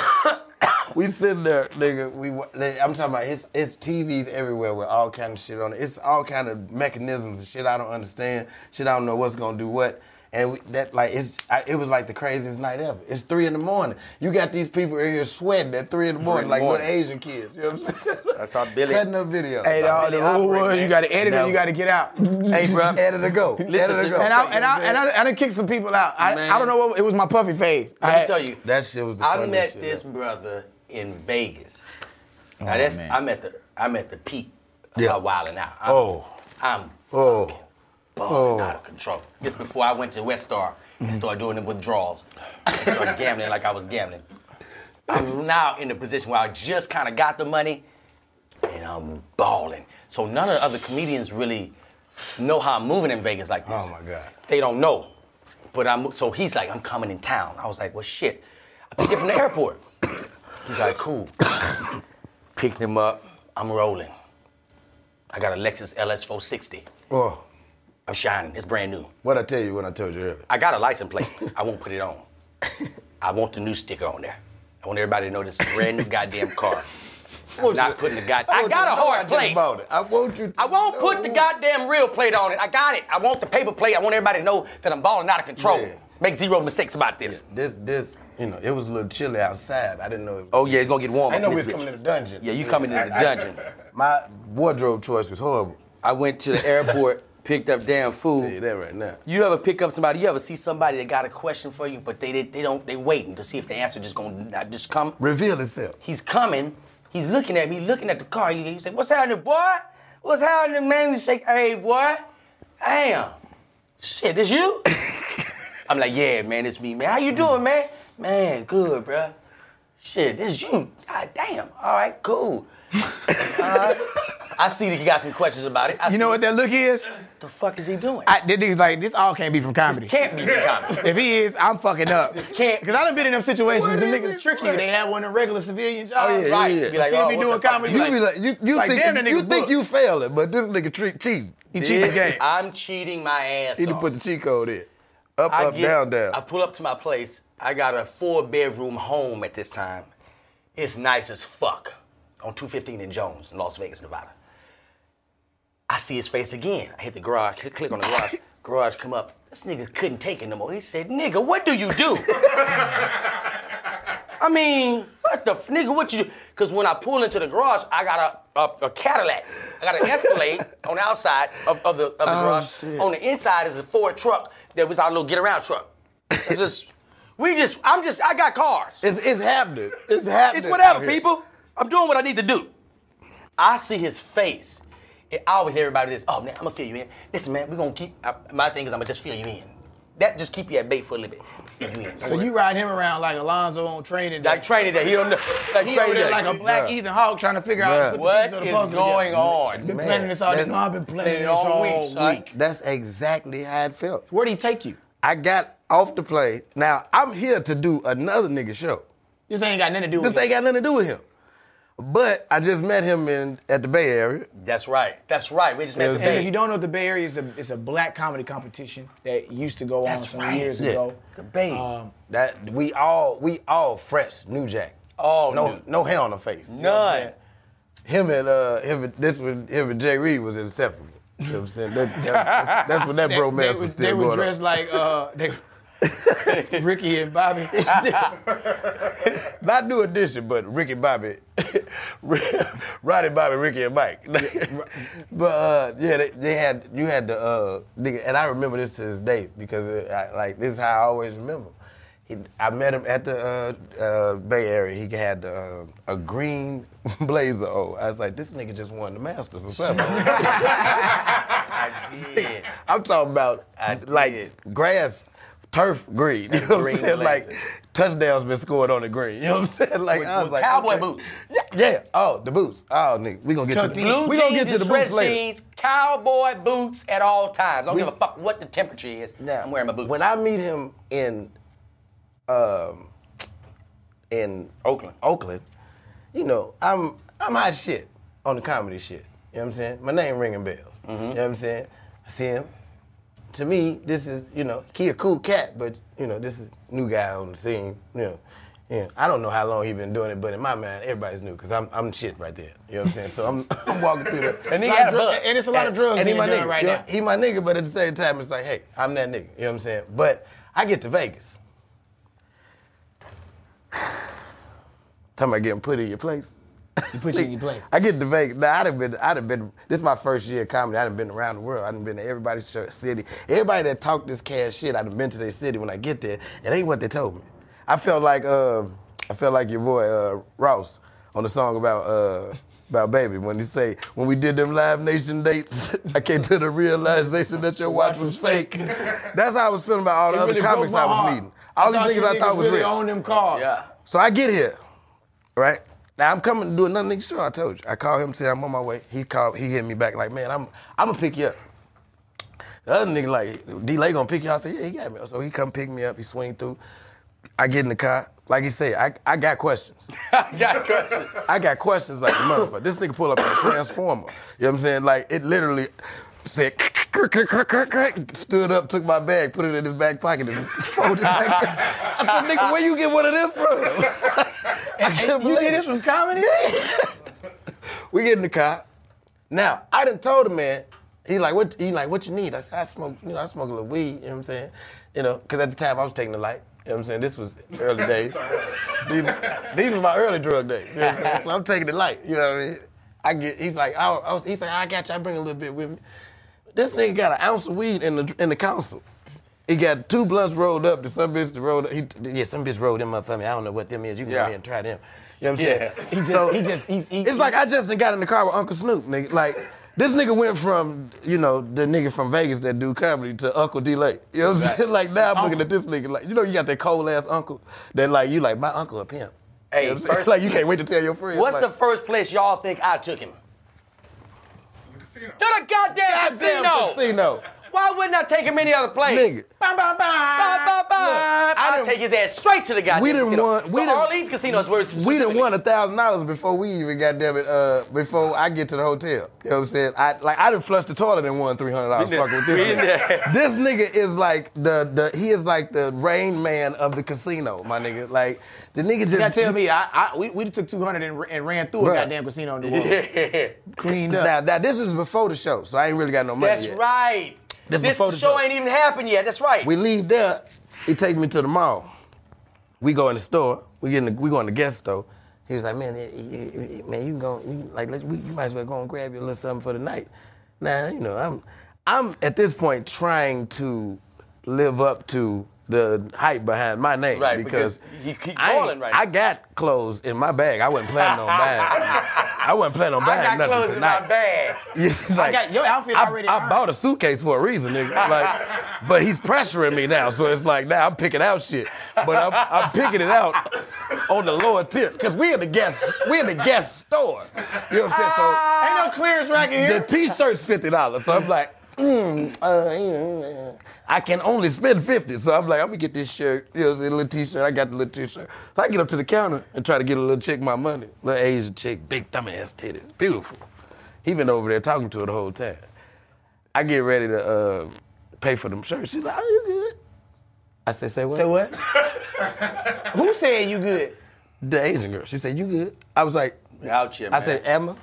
Speaker 3: we sitting there, nigga. We I'm talking about his his TVs everywhere with all kind of shit on it. It's all kind of mechanisms and shit I don't understand. Shit I don't know what's gonna do what. And we, that like it's I, it was like the craziest night ever. It's three in the morning. You got these people in here sweating at three in the morning
Speaker 1: in
Speaker 3: like
Speaker 1: morning.
Speaker 3: little Asian kids. You know what I'm saying?
Speaker 1: That's how Billy-
Speaker 3: cutting up videos.
Speaker 2: Hey,
Speaker 1: how
Speaker 2: dog, the
Speaker 1: Billy
Speaker 2: rule
Speaker 1: operate,
Speaker 2: was you got to edit
Speaker 3: it.
Speaker 2: You got to get out.
Speaker 1: hey, bro.
Speaker 3: Edit to go.
Speaker 1: Listen
Speaker 3: Edit
Speaker 1: to-
Speaker 3: to go.
Speaker 2: And I and I
Speaker 3: what
Speaker 2: and
Speaker 3: I'm
Speaker 2: I, I done kicked some people out. I, I don't know what it was my puffy phase. I
Speaker 1: Let me tell you,
Speaker 3: That shit was the
Speaker 1: I met
Speaker 3: shit
Speaker 1: this
Speaker 3: ever.
Speaker 1: brother in Vegas. Oh, now
Speaker 2: Oh,
Speaker 1: that's
Speaker 2: man.
Speaker 1: I'm at the I'm at the peak of
Speaker 3: Yeah.
Speaker 1: my wilding out. I'm,
Speaker 3: Oh.
Speaker 1: I'm
Speaker 3: Oh.
Speaker 1: fucking balling
Speaker 3: Oh.
Speaker 1: out of control. This before I went to West Star and mm-hmm. started doing the withdrawals. I started gambling like I was gambling. I'm now in the position where I just kind of got the money and I'm balling. So none of the other comedians really know how I'm moving in Vegas like this.
Speaker 3: Oh, my God.
Speaker 1: They don't know. But I'm so he's like, I'm coming in town. I was like, well shit. I picked it from the airport. He's like, cool. Picked him up. I'm rolling. I got a Lexus LS 460.
Speaker 3: Oh,
Speaker 1: I'm shining. It's brand new.
Speaker 3: what I tell you when I told you earlier?
Speaker 1: I got a license plate. I won't put it on. I want the new sticker on there. I want everybody to know this is a brand new goddamn car. I'm not putting the god. I,
Speaker 3: want
Speaker 1: got a
Speaker 3: to I
Speaker 1: hard plate.
Speaker 3: I want you.
Speaker 1: I won't put the goddamn real plate on it. I got it. I want the paper plate. I want everybody to know that I'm balling out of control.
Speaker 3: Yeah.
Speaker 1: Make zero mistakes about this.
Speaker 3: This, this, you know, it was a little chilly outside. I didn't know. It was,
Speaker 1: Oh yeah, it's gonna get warm.
Speaker 3: I know
Speaker 1: in
Speaker 3: we was
Speaker 1: bitch.
Speaker 3: coming in the dungeon.
Speaker 1: Yeah, you coming into the dungeon.
Speaker 3: My wardrobe choice was horrible.
Speaker 1: I went to the airport, picked up damn
Speaker 3: Tell you
Speaker 1: food.
Speaker 3: that right now.
Speaker 1: You ever pick up somebody? You ever see somebody that got a question for you, but they they, they don't they waiting to see if the answer just gonna just come.
Speaker 3: Reveal itself.
Speaker 1: He's coming. He's looking at me, looking at the car. He, he said, "What's happening, boy? What's happening, man?" He say, "Hey, boy, damn, shit, this you?" I'm like, "Yeah, man, it's me, man. How you doing, man? Man, good, bro. Shit, this you. God damn. All right, cool. All right. Uh, I see that you got some questions about it. I
Speaker 2: You know what that look is?
Speaker 1: What the fuck is he doing?
Speaker 2: I, this nigga's like, this all can't be from comedy.
Speaker 1: Can't be from comedy.
Speaker 2: If he is, I'm fucking up.
Speaker 1: Can't-
Speaker 2: Because I done been in them situations.
Speaker 3: What
Speaker 2: Them niggas
Speaker 3: it,
Speaker 2: trick you. They have one of them regular civilian oh, jobs.
Speaker 3: Oh, yeah,
Speaker 1: right.
Speaker 3: yeah, yeah.
Speaker 1: Be like,
Speaker 2: Still
Speaker 1: oh,
Speaker 2: be doing comedy.
Speaker 3: You
Speaker 2: like,
Speaker 3: be like, you, you
Speaker 2: like,
Speaker 3: think
Speaker 2: damn, that
Speaker 3: you
Speaker 2: nigga
Speaker 3: think
Speaker 2: booked.
Speaker 3: you failing, but this nigga treat cheating.
Speaker 2: he cheating the
Speaker 1: This-
Speaker 2: game.
Speaker 1: I'm cheating my ass
Speaker 3: He done
Speaker 1: off.
Speaker 3: put the cheat code in. Up,
Speaker 1: I
Speaker 3: up,
Speaker 1: get-
Speaker 3: down, down.
Speaker 1: I pull up to my place. I got a four bedroom home at this time. It's nice as fuck on 215 in Jones, in Las Vegas, Nevada. I see his face again. I hit the garage, click, click on the garage. garage come up. This nigga couldn't take it no more. He said, "Nigga, what do you do?" I mean, what the f- nigga? What you do? Because when I pull into the garage, I got a, a, a Cadillac. I got an Escalade on the outside of, of the, of the oh, garage.
Speaker 3: shit.
Speaker 1: On the inside is a Ford truck that was our little get around truck. It's just, we just, I'm just, I got cars.
Speaker 3: It's, it's happening. It's happening.
Speaker 1: It's whatever, people. I'm doing what I need to do. I see his face. I always hear everybody this. Oh man, I'm gonna fill you in. Listen, man, we're gonna keep. I, my thing is, I'm gonna just fill you in. That just keep you at bay for a little bit. Fill you in.
Speaker 2: So you ride him around like Alonzo on training day.
Speaker 1: like training day. he don't know. Like
Speaker 2: he
Speaker 1: training
Speaker 2: over there
Speaker 1: day.
Speaker 2: like a black
Speaker 3: Yeah.
Speaker 2: Ethan Hawke trying to figure out how
Speaker 3: Yeah.
Speaker 2: to put the
Speaker 1: What
Speaker 2: piece of the
Speaker 1: is
Speaker 2: puzzle
Speaker 1: going
Speaker 2: together.
Speaker 1: on?
Speaker 2: Been
Speaker 3: Man,
Speaker 2: planning this all.
Speaker 3: that's-
Speaker 2: No, I've been planning
Speaker 1: Planning
Speaker 2: this
Speaker 1: all
Speaker 2: all
Speaker 1: week, son.
Speaker 2: week.
Speaker 3: That's exactly how it felt.
Speaker 2: Where'd he take you?
Speaker 3: I got off the plane. Now I'm here to do another nigga show.
Speaker 2: This ain't got nothing to do with
Speaker 3: This ain't got nothing to do with him. But I just met him in at the Bay Area.
Speaker 1: That's right. That's right. We just met the
Speaker 2: And if you don't know, the Bay Area is a, it's a black comedy competition that used to go
Speaker 1: That's
Speaker 2: on some
Speaker 1: right.
Speaker 2: years
Speaker 3: Yeah.
Speaker 2: ago.
Speaker 1: The Bay.
Speaker 2: Um,
Speaker 3: That we all we all fresh, new jack.
Speaker 1: Oh
Speaker 3: no
Speaker 1: new.
Speaker 3: no hair on the face. You know what
Speaker 1: None.
Speaker 3: him and uh him and, this was him and Jay Reed was inseparable. You know what I'm saying? That, that, that's, that's when that
Speaker 2: they,
Speaker 3: bromance
Speaker 2: they
Speaker 3: was
Speaker 2: was,
Speaker 3: still
Speaker 2: they were
Speaker 3: going
Speaker 2: dressed
Speaker 3: on.
Speaker 2: like uh, they, Ricky and Bobby.
Speaker 3: Not new edition, but Ricky Bobby, Roddy Bobby, Ricky and Mike. but uh, yeah, they, they had you had the uh, nigga, and I remember this to this day because it, I, like this is how I always remember. He, I met him at the uh, uh, Bay Area. He had uh, a green blazer on. I was like, this nigga just won the Masters or something.
Speaker 1: Yeah.
Speaker 3: I'm talking about
Speaker 1: I
Speaker 3: like
Speaker 1: did.
Speaker 3: grass, turf green. You know what I'm saying? Like touchdowns been scored on the green. You know what I'm saying? Like
Speaker 1: With-
Speaker 3: I was
Speaker 1: with
Speaker 3: like
Speaker 1: cowboy
Speaker 3: okay.
Speaker 1: boots.
Speaker 3: Yeah, yeah. Oh, the boots. Oh, nigga, we gonna get
Speaker 2: Chuck
Speaker 3: to the
Speaker 1: Blue
Speaker 3: we gonna get to the boots later.
Speaker 1: jeans, cowboy boots at all times. I don't
Speaker 3: We-
Speaker 1: give a fuck what the temperature is.
Speaker 3: Now,
Speaker 1: I'm wearing my boots.
Speaker 3: When I meet him in um in
Speaker 1: Oakland.
Speaker 3: Oakland, you know, I'm I'm hot shit on the comedy shit. You know what I'm saying? My name ringing bells.
Speaker 1: Mm-hmm.
Speaker 3: You know what I'm saying? I see him. To me, this is, you know, he a cool cat, but you know, this is new guy on the scene. You know. Yeah, I don't know how long he been doing it, but in my mind, everybody's new because I'm I'm shit right there. You know what I'm saying? So I'm I'm walking through the
Speaker 1: And he
Speaker 2: Lot
Speaker 1: had
Speaker 2: of
Speaker 1: a
Speaker 2: dru-
Speaker 1: buzz.
Speaker 2: and it's a lot of drugs
Speaker 3: and he my nigga.
Speaker 2: right
Speaker 3: you know,
Speaker 2: now.
Speaker 3: He my nigga, but at the same time, it's like, hey, I'm that nigga. You know what I'm saying? But I get to Vegas. Talking about getting put in your place.
Speaker 2: He put you in your place.
Speaker 3: I get to Vegas. Now, I'd have been, I'd have been, this is my first year of comedy. I'd have been around the world. I'd have been to everybody's city. Everybody that talked this cash shit, I'd have been to their city when I get there. It ain't what they told me. I felt like, uh, I felt like your boy, uh, Ross, on the song about, uh, about baby when he say when we did them live nation dates I came to the realization that your watch was fake. That's how I was feeling about all the
Speaker 2: It
Speaker 3: other
Speaker 2: really
Speaker 3: comics I was
Speaker 2: heart.
Speaker 3: meeting. All these niggas I thought was
Speaker 2: really
Speaker 3: rich.
Speaker 2: own them cars.
Speaker 1: Yeah.
Speaker 3: So I get here, right? Now I'm coming to do another nigga show. I told you. I called him, say I'm on my way. He called, he hit me back like, man, I'm I'm gonna pick you up. The other nigga like, D-Lay gonna pick you up. I said, yeah, he got me. So he come pick me up. He swing through. I get in the car. Like he said, I, I got questions.
Speaker 1: I Got a question.
Speaker 3: I got questions like motherfucker. This nigga pull up a transformer. You know what I'm saying? Like it literally said stood up, took my bag, put it in his back pocket, and folded it back. I said, nigga, where you get one of them from? I
Speaker 2: You
Speaker 3: believe
Speaker 2: did this from comedy?
Speaker 3: We get in the car. Now, I done told the man, he like, what he like, what you need? I said, I smoke, you know, I smoke a little weed, you know what I'm saying? You know, because at the time I was taking the light. You know what I'm saying? This was early days. these, these were my early drug days. You know what I'm saying? So I'm taking the light. You know what I mean? I get. He's like, I, I was, he's like, I got you. I bring a little bit with me. This nigga got an ounce of weed in the in the council. He got two blunts rolled up. The some bitch rolled up. He, yeah, some bitch rolled them up for me. I don't know what them is. You can
Speaker 1: Yeah.
Speaker 3: go ahead and try them. You know what I'm
Speaker 1: Yeah.
Speaker 3: saying?
Speaker 2: He just,
Speaker 3: So-
Speaker 2: he just, he's, he,
Speaker 3: it's like I just got in the car with Uncle Snoop, nigga. Like this nigga went from, you know, the nigga from Vegas that do comedy to Uncle D-Lay. You know what I'm saying? Like now I'm looking at this nigga like, you know, you got that cold ass uncle that like you like my uncle a pimp.
Speaker 1: Hey,
Speaker 3: You know what I'm saying?
Speaker 1: first-
Speaker 3: like you can't wait to tell your friends.
Speaker 1: What's
Speaker 3: like,
Speaker 1: the first place y'all think I took him? To the goddamn,
Speaker 3: Goddamn
Speaker 1: casino.
Speaker 3: casino.
Speaker 1: Why wouldn't I take him any other place?
Speaker 3: Nigga.
Speaker 2: Bam, bam, bam.
Speaker 1: Bye, bye, bye.
Speaker 3: I
Speaker 1: I'll
Speaker 3: done-
Speaker 1: take his ass straight to the goddamn
Speaker 3: We done
Speaker 1: casino.
Speaker 3: won- we
Speaker 1: The
Speaker 3: done-
Speaker 1: Orleans casino is where it's
Speaker 3: We
Speaker 1: didn't
Speaker 3: won a thousand dollars before we even got them it, uh, before I get to the hotel. You know what I'm saying? I like I done flush the toilet and won three hundred dollars
Speaker 1: We
Speaker 3: fucking with this nigga. This nigga is like the the he is like the rain man of the casino, my nigga. Like the nigga just
Speaker 2: You gotta tell me, I, I we, we took 200 and, and ran through a
Speaker 3: Bruh.
Speaker 2: goddamn casino in the world. Cleaned up.
Speaker 3: Now, now this is before the show, so I ain't really got no money
Speaker 1: That's
Speaker 3: yet.
Speaker 1: right.
Speaker 3: This
Speaker 1: this
Speaker 3: before the
Speaker 1: show
Speaker 3: show.
Speaker 1: ain't even happened yet. That's right.
Speaker 3: We leave there. He takes me to the mall. We go in the store. We get in the, we go in the Guess store. He was like, man, eh, eh, eh, man, you can go, you, like, we, you might as well go and grab you a little something for the night. Now, you know, I'm, I'm at this point trying to live up to the hype behind my name
Speaker 1: Right,
Speaker 3: because,
Speaker 1: because you keep
Speaker 3: I, ain't-
Speaker 1: balling right
Speaker 3: I got clothes in my bag. I wasn't planning on buying. I wasn't planning on
Speaker 1: I
Speaker 3: buying
Speaker 1: got
Speaker 3: nothing
Speaker 1: clothes in
Speaker 3: tonight.
Speaker 1: my bag.
Speaker 3: Like,
Speaker 2: got- your outfit
Speaker 3: I,
Speaker 2: already
Speaker 3: I
Speaker 2: earned.
Speaker 3: bought a suitcase for a reason, nigga. Like, but he's pressuring me now, so it's like now I'm picking out shit, but I'm, I'm picking it out on the lower tip because we in the Guess we in the Guess store. You know what I'm saying?
Speaker 2: So ah, Ain't no clearance rack in here.
Speaker 3: the t-shirt's fifty dollars, so I'm like. Mm, uh, mm, I can only spend 50, so I'm like, I'm gonna get this shirt, you know, what I'm a little t-shirt. I got the little t-shirt. So I get up to the counter and try to get a little chick my money. Little Asian chick, big thumb ass titties, beautiful. He been over there talking to her the whole time. I get ready to uh, pay for them shirts. She's like, "Are you good?" I said, "Say what?"
Speaker 2: Say what? Who said you good?
Speaker 3: The Asian girl. She said, "You good?" I was like,
Speaker 1: Out here,
Speaker 3: I
Speaker 1: man.
Speaker 3: said, Emma.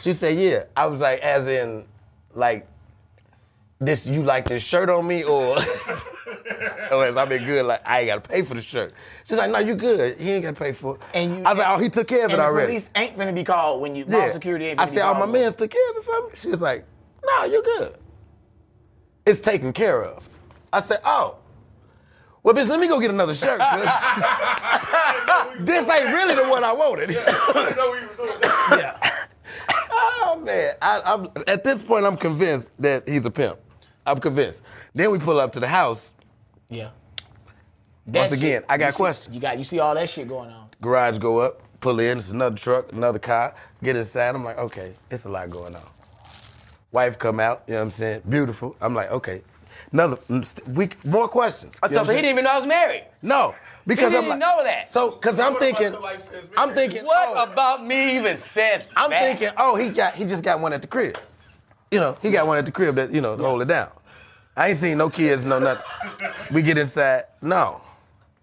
Speaker 3: She said, "Yeah." I was like, as in, like, this you like this shirt on me or? Oh, or as I've been good, like I ain't gotta pay for the shirt. She's like, no, you good. He ain't gotta pay for it.
Speaker 2: And you-
Speaker 3: I was like, oh, he took care of it
Speaker 2: And the
Speaker 3: already.
Speaker 2: police ain't finna be called when you mall security ain't finna
Speaker 3: I
Speaker 2: be
Speaker 3: said, oh, my man's took care of it for me. She was like, no, you're good. It's taken care of. I said, oh. Well, bitch, let me go get another shirt. 'cause this ain't really the one I wanted. Yeah. Oh man, I, I'm at this point I'm convinced that he's a pimp. I'm convinced. Then we pull up to the house.
Speaker 2: Yeah.
Speaker 3: Once again, I got
Speaker 2: you see-
Speaker 3: questions.
Speaker 2: you got you see all that shit going on.
Speaker 3: Garage go up, pull in. It's another truck, another car. Get inside. I'm like, okay, it's a lot going on. Wife come out. You know what I'm saying? Beautiful. I'm like, okay. Another mm, we more questions.
Speaker 1: I
Speaker 3: You know
Speaker 1: told
Speaker 3: what
Speaker 1: he didn't even know I was married.
Speaker 3: No, because
Speaker 1: He
Speaker 3: I'm like,
Speaker 1: know that.
Speaker 3: So, because I'm thinking,
Speaker 4: the life says
Speaker 3: I'm thinking,
Speaker 1: What
Speaker 3: oh,
Speaker 1: about me even says
Speaker 3: I'm
Speaker 1: that?
Speaker 3: thinking, oh, he got, he just got one at the crib. You know, he got one at the crib that you know to hold it down. I ain't seen no kids, no nothing. We get inside, no.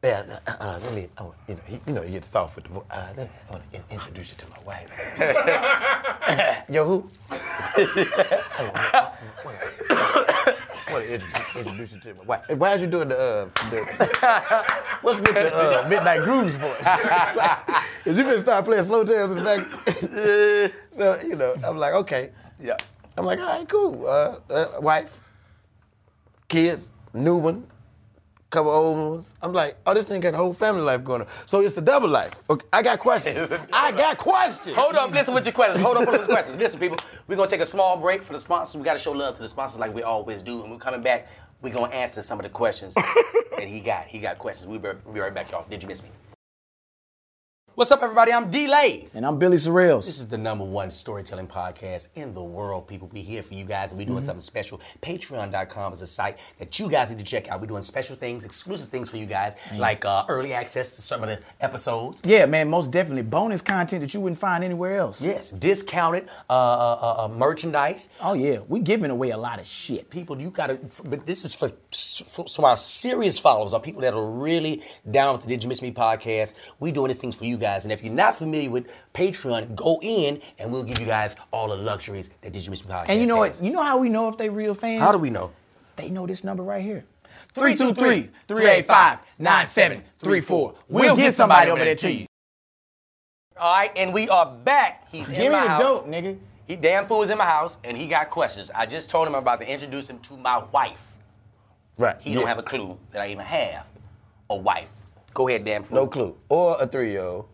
Speaker 3: Yeah, uh, uh, let me, I want, you know, he, you know, he gets soft with the voice. Uh, let me, I want to in- introduce you to my wife. Yo, who? I want to introduce, introduce you to my wife. Hey, Why is you doing the, uh, the what's with the uh, Midnight Grooves voice? like, is you gonna start playing slow jams in the back? so, you know, I'm like, okay.
Speaker 1: Yeah.
Speaker 3: I'm like, all right, cool. Uh, uh, wife, kids, new one, couple old ones. I'm like, oh, this thing got a whole family life going on. So it's a double life. Okay, I got questions. I got questions.
Speaker 1: Hold up, listen with your questions. Hold up with your questions. Listen, people, we're gonna take a small break for the sponsors. We gotta show love to the sponsors like we always do. And we're coming back, we're gonna answer some of the questions that he got. He got questions. We'll be, we'll be right back, y'all. Did you miss me? What's up, everybody? I'm D'lai.
Speaker 2: And I'm Billy Sorrells.
Speaker 1: This is the number one storytelling podcast in the world, people. We're here for you guys and we're doing something special. Patreon.com is a site that you guys need to check out. We're doing special things, exclusive things for you guys, like uh, early access to some of the episodes.
Speaker 2: Yeah, man, most definitely. Bonus content that you wouldn't find anywhere else.
Speaker 1: Yes, discounted uh, uh, uh, uh, merchandise.
Speaker 2: Oh yeah, We're giving away a lot of shit.
Speaker 1: People, you gotta, but this is for, for so our serious followers, our people that are really down with the Did You Miss Me podcast. We're doing these things for you guys. And if you're not familiar with Patreon, go in and we'll give you guys all the luxuries that Did You Miss Me podcast
Speaker 2: And you know what? You know how we know if they real fans?
Speaker 1: How do we know?
Speaker 2: They know this number right here.
Speaker 1: 323-385-9734. We'll get somebody over there to you. All right, and we are back. He's in
Speaker 2: Give me
Speaker 1: my
Speaker 2: the
Speaker 1: house.
Speaker 2: dope, nigga.
Speaker 1: He damn fool is in my house, and he got questions. I just told him I'm about to introduce him to my wife.
Speaker 3: Right.
Speaker 1: He don't have a clue that I even have a wife. Go ahead, damn fool.
Speaker 3: No clue. Or a three year old.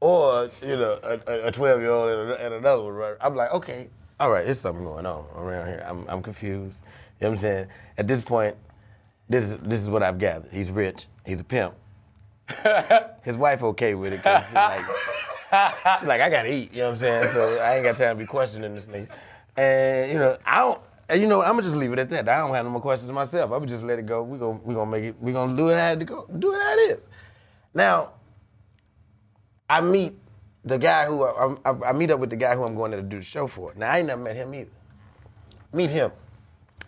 Speaker 3: Or, you know, a 12 year old and, and another one. Right? I'm like, okay, all right, there's something going on around here. I'm, I'm confused. You know what I'm saying? At this point, this is, this is what I've gathered. He's rich. He's a pimp. His wife okay with it because she's like, she's like, I gotta eat. You know what I'm saying? So I ain't got time to be questioning this nigga. And you know, I don't. And you know, I'm gonna just leave it at that. I don't have no more questions myself. I would just let it go. We gonna we gonna make it. We gonna do it how it go. Do it how it is. Now, I meet the guy who I, I, I meet up with the guy who I'm going there to do the show for. Now I ain't never met him either. Meet him.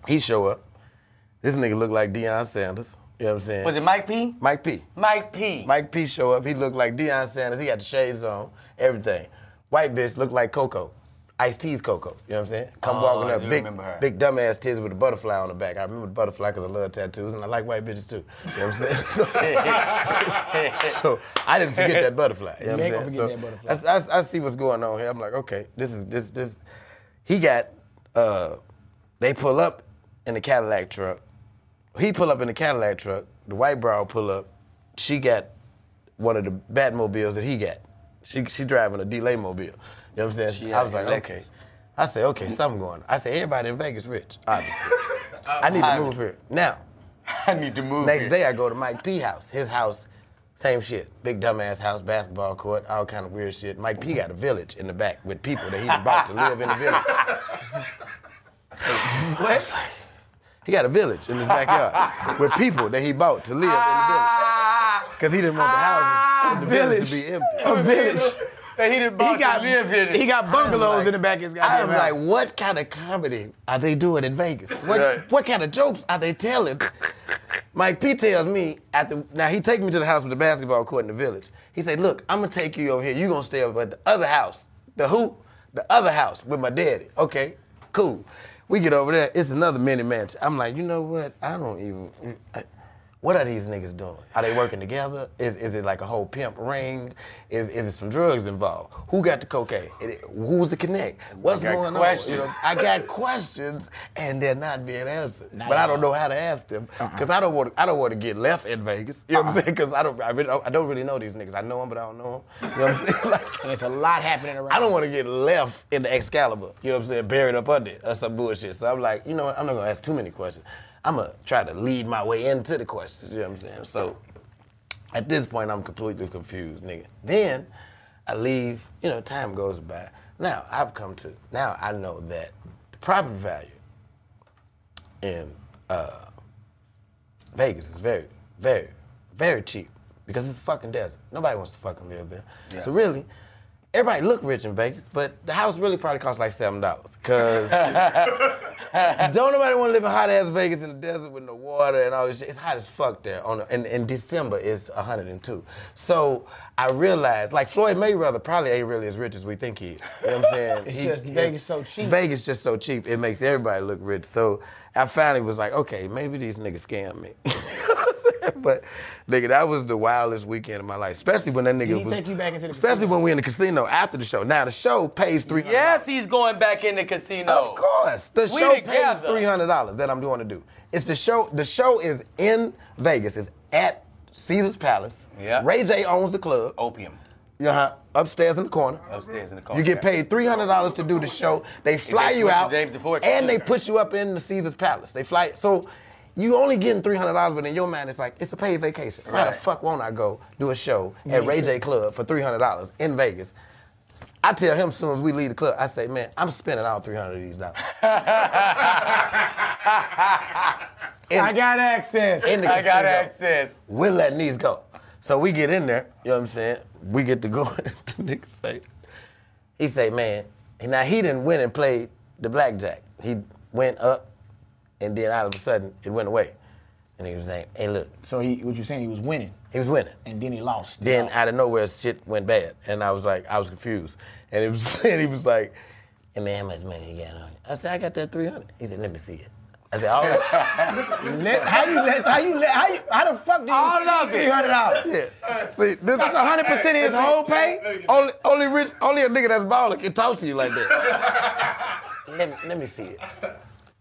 Speaker 3: He show up. This nigga look like Deion Sanders. You know what I'm saying?
Speaker 1: Was it Mike P?
Speaker 3: Mike P.
Speaker 1: Mike P.
Speaker 3: Mike P show up. He looked like Deion Sanders. He got the shades on, everything. White bitch looked like Coco. Ice T's Coco. You know what I'm saying? Come
Speaker 1: Oh,
Speaker 3: walking up, big, big dumbass tits with a butterfly on the back. I remember the butterfly because I love tattoos and I like white bitches too. You know what I'm saying? So, I didn't forget that butterfly. You know what
Speaker 2: ain't
Speaker 3: I'm
Speaker 2: gonna
Speaker 3: saying?
Speaker 2: forget
Speaker 3: So
Speaker 2: that butterfly.
Speaker 3: I, I, I see what's going on here. I'm like, okay, this is this this. He got. uh They pull up in the Cadillac truck. He pull up in the Cadillac truck. The white brow pull up. She got one of the Batmobiles that he got. She she driving a D'lai mobile. You know what I'm saying?
Speaker 1: She
Speaker 3: I was like,
Speaker 1: a
Speaker 3: okay. I said, okay, something going. on. I said, everybody in Vegas rich, obviously. I need to move
Speaker 1: Obviously.
Speaker 3: here now.
Speaker 1: I need to move.
Speaker 3: Next
Speaker 1: here.
Speaker 3: day I go to Mike P house. His house, same shit. Big dumbass house, basketball court, all kind of weird shit. Mike P got a village in the back with people that he's about to live in the village.
Speaker 1: What?
Speaker 3: He got a village in his backyard with people that he bought to live in the village. Ah. Because he didn't want the houses in the village, to be empty.
Speaker 2: A village.
Speaker 1: That he done
Speaker 2: He got
Speaker 1: to live in.
Speaker 2: he got bungalows
Speaker 3: like-
Speaker 2: in the back of his
Speaker 3: I'm like, what kind of comedy are they doing in Vegas? What,
Speaker 1: Right.
Speaker 3: what kind of jokes are they telling? Mike P tells me after now he take me to the house with the basketball court in the village. He said, "Look, I'm gonna take you over here. You gonna stay over at the other house. The who? The other house with my daddy. Okay, cool. We get over there. It's another mini mansion. I'm like, you know what? I don't even. I, what are these niggas doing? Are they working together? Is, is it like a whole pimp ring? Is, is it some drugs involved? Who got the cocaine? It- Who's the connect? What's going
Speaker 1: questions.
Speaker 3: on? You know, I got questions and they're not being answered.
Speaker 2: Not
Speaker 3: but I don't know how to ask them uh-uh. because I don't want I don't want to get left in Vegas. You know what I'm uh-uh. saying? Because I don't I, really, I don't really know these niggas. I know them, but I don't know them. You know what I'm saying? Like,
Speaker 2: And it's a lot happening around.
Speaker 3: I don't want to get left in the Excalibur, you know what I'm saying, buried up under it or some bullshit. So I'm like, you know what, I'm not gonna ask too many questions. I'm gonna try to lead my way into the questions, you know what I'm saying? So at this point, I'm completely confused, nigga. Then I leave, you know, time goes by. Now I've come to, now I know that the property value in uh, Vegas is very, very, very cheap because it's a fucking desert. Nobody wants to fucking live there. So really, everybody look rich in Vegas, but the house really probably costs like seven dollars. Cause don't nobody want to live in hot ass Vegas in the desert with no water and all this shit. It's hot as fuck there. On the, and, and December is 102. So I realized, like Floyd Mayweather probably ain't really as rich as we think he is. You know what I'm saying?
Speaker 2: It's
Speaker 3: He-
Speaker 2: just Vegas so cheap.
Speaker 3: Vegas just so cheap. It makes everybody look rich. So I finally was like, okay, maybe these niggas scam me. but nigga, that was the wildest weekend of my life. Especially when that nigga
Speaker 2: Did he
Speaker 3: was.
Speaker 2: take you back into the
Speaker 3: Especially
Speaker 2: casino?
Speaker 3: when we in the casino after the show. Now the show pays three.
Speaker 1: Yes, he's going back in the casino.
Speaker 3: Of course. The
Speaker 1: We
Speaker 3: show
Speaker 1: together.
Speaker 3: pays three hundred dollars that I'm doing to do. It's the show. The show is in Vegas. It's at Caesar's Palace.
Speaker 1: Yeah.
Speaker 3: Ray J owns the club.
Speaker 1: Opium.
Speaker 3: Uh-huh. Upstairs in the corner.
Speaker 1: Upstairs in the corner.
Speaker 3: You get paid three hundred dollars to do the show. They fly you out,
Speaker 1: the
Speaker 3: and they put you up in the Caesar's Palace. They fly. So you only getting three hundred dollars, but in your mind it's like it's a paid vacation. Why the fuck won't I go do a show at Ray J Club for three hundred dollars in Vegas? I tell him as soon as we leave the club, I say, man, I'm spending all three hundred of these dollars.
Speaker 2: I got access.
Speaker 3: In the
Speaker 1: I got access.
Speaker 3: We're letting these go. So we get in there, you know what I'm saying? We get to go. the nigga say, he say, man, now he didn't win and play the blackjack. He went up, and then all of a sudden it went away. And he was saying, hey, look,
Speaker 2: So he, what you saying? He was winning,
Speaker 3: he was winning.
Speaker 2: and then he lost.
Speaker 3: Then out of nowhere, shit went bad, and I was like, I was confused. And it was, and he was like, "Hey man, how much money you got on you?" I said, "I got that 300. He said, "Let me see it." I said, "All right."
Speaker 2: Let- how you let? How you let? How you? How the fuck do you?
Speaker 1: All of it.
Speaker 2: Three hundred dollars.
Speaker 3: yeah. See, this
Speaker 2: That's hundred percent of his whole pay.
Speaker 3: Only, only rich, only a nigga that's baller can talk to you like that. let me, let me see it.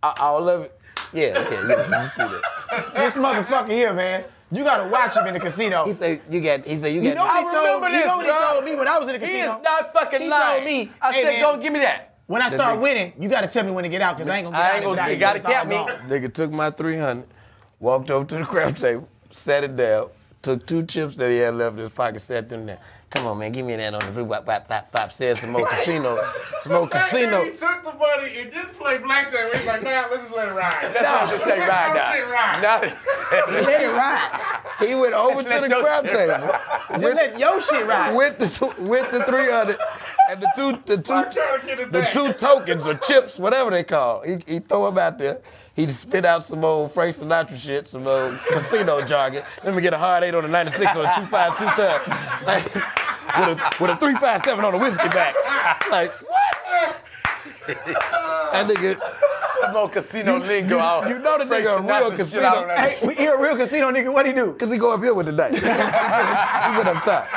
Speaker 3: A- All of it. Yeah, yeah, yeah. Let me see that.
Speaker 2: This motherfucker here, man. You gotta watch him in the casino.
Speaker 3: He said, "You got." He said, "You got."
Speaker 2: You know what
Speaker 1: I
Speaker 2: he told
Speaker 1: remember
Speaker 2: me? You know what he told me when I was in the casino.
Speaker 1: He is not fucking
Speaker 2: He
Speaker 1: lying.
Speaker 2: told me,
Speaker 1: I
Speaker 2: "Hey,
Speaker 1: said,
Speaker 2: man,
Speaker 1: don't give me that.
Speaker 2: When I start
Speaker 3: nigga-
Speaker 2: winning, you gotta tell me when to get out, cause I ain't gonna get
Speaker 1: I
Speaker 2: out.
Speaker 1: ain't
Speaker 2: and
Speaker 1: gonna- you gotta cap me.
Speaker 3: Nigga took my 300, walked over to the crap table, sat it down, took two chips that he had left in his pocket, set them there. Come on, man, give me that on the blue. Wap, wap, wap, wap, said some more casino, some more casino.
Speaker 4: He took the money and didn't play blackjack. He's like, nah, let's just let it ride.
Speaker 1: That's not just take
Speaker 4: Let
Speaker 1: ride
Speaker 4: your shit
Speaker 1: now.
Speaker 4: ride.
Speaker 1: Now-
Speaker 2: Let it ride.
Speaker 3: He went over to the crab
Speaker 1: shit
Speaker 3: table
Speaker 2: Just let your shit ride.
Speaker 3: with the two, with the 300 and the two the two
Speaker 4: I'm trying to get it
Speaker 3: the
Speaker 4: back.
Speaker 3: two tokens or chips, whatever they call. He, he throw them out there. He spit out some old Frank Sinatra shit, some old casino jargon. Let me get a hard eight on a 96 or a 252 tub. Like, with a with a 357 on a whiskey back. Like, what? that nigga,
Speaker 1: Some more casino lingo out.
Speaker 3: you know the
Speaker 1: Frank
Speaker 3: nigga a real casino.
Speaker 1: out on that
Speaker 2: Hey, we hear a real casino nigga. What he do?
Speaker 3: Cause he go up here with the dice. he went up top.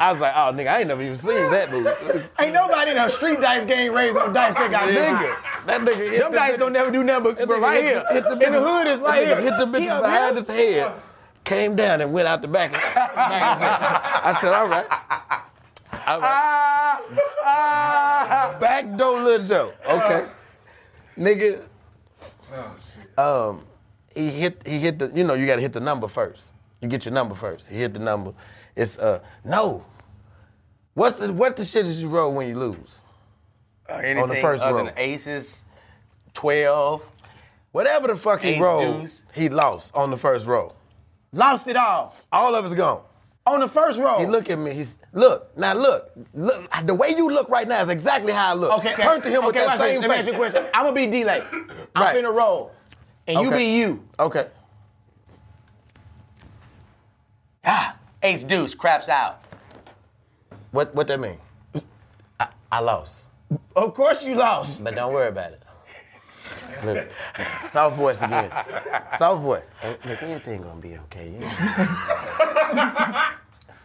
Speaker 3: I was like, oh nigga, I ain't never even seen that movie.
Speaker 2: Ain't nobody in a street dice game raised no dice that got
Speaker 3: nigga, that nigga hit
Speaker 2: Them
Speaker 3: the
Speaker 2: dice
Speaker 3: bitch-
Speaker 2: don't never do nothing but, but right here.
Speaker 3: hit the
Speaker 2: in the hood is right here.
Speaker 3: Hit the
Speaker 2: He
Speaker 3: behind his head, came down and went out the back. back of his head. I said, all right. All right.
Speaker 2: Ah.
Speaker 3: Back door Lil Joe. Okay. Nigga,
Speaker 4: Oh, shit.
Speaker 3: um, he hit he hit the you know you gotta hit the number first. You get your number first. He hit the number. It's uh no. What's the what the shit did you roll when you lose?
Speaker 1: Uh, Anything
Speaker 3: first
Speaker 1: other
Speaker 3: row.
Speaker 1: than aces, 12.
Speaker 3: Whatever the fuck he rolled,
Speaker 1: deuce.
Speaker 3: he lost on the first roll.
Speaker 2: Lost it all.
Speaker 3: All of it's gone.
Speaker 2: On the first roll.
Speaker 3: He look at me. He's look now. Look, look. The way you look right now is exactly how I look.
Speaker 2: Okay, okay.
Speaker 3: Turn to him with
Speaker 2: okay,
Speaker 3: that
Speaker 2: watch
Speaker 3: same
Speaker 2: this. Let me ask you a
Speaker 3: face.
Speaker 2: question. I'm gonna be D'lai. I'm
Speaker 3: Right.
Speaker 2: finna roll. And you be you.
Speaker 3: Okay.
Speaker 1: Ah, ace deuce, craps out.
Speaker 3: What what that mean? I, I lost,
Speaker 2: Of course you lost.
Speaker 3: but don't worry about it. Look, soft voice again. Soft voice. Hey, Look, everything gonna be okay.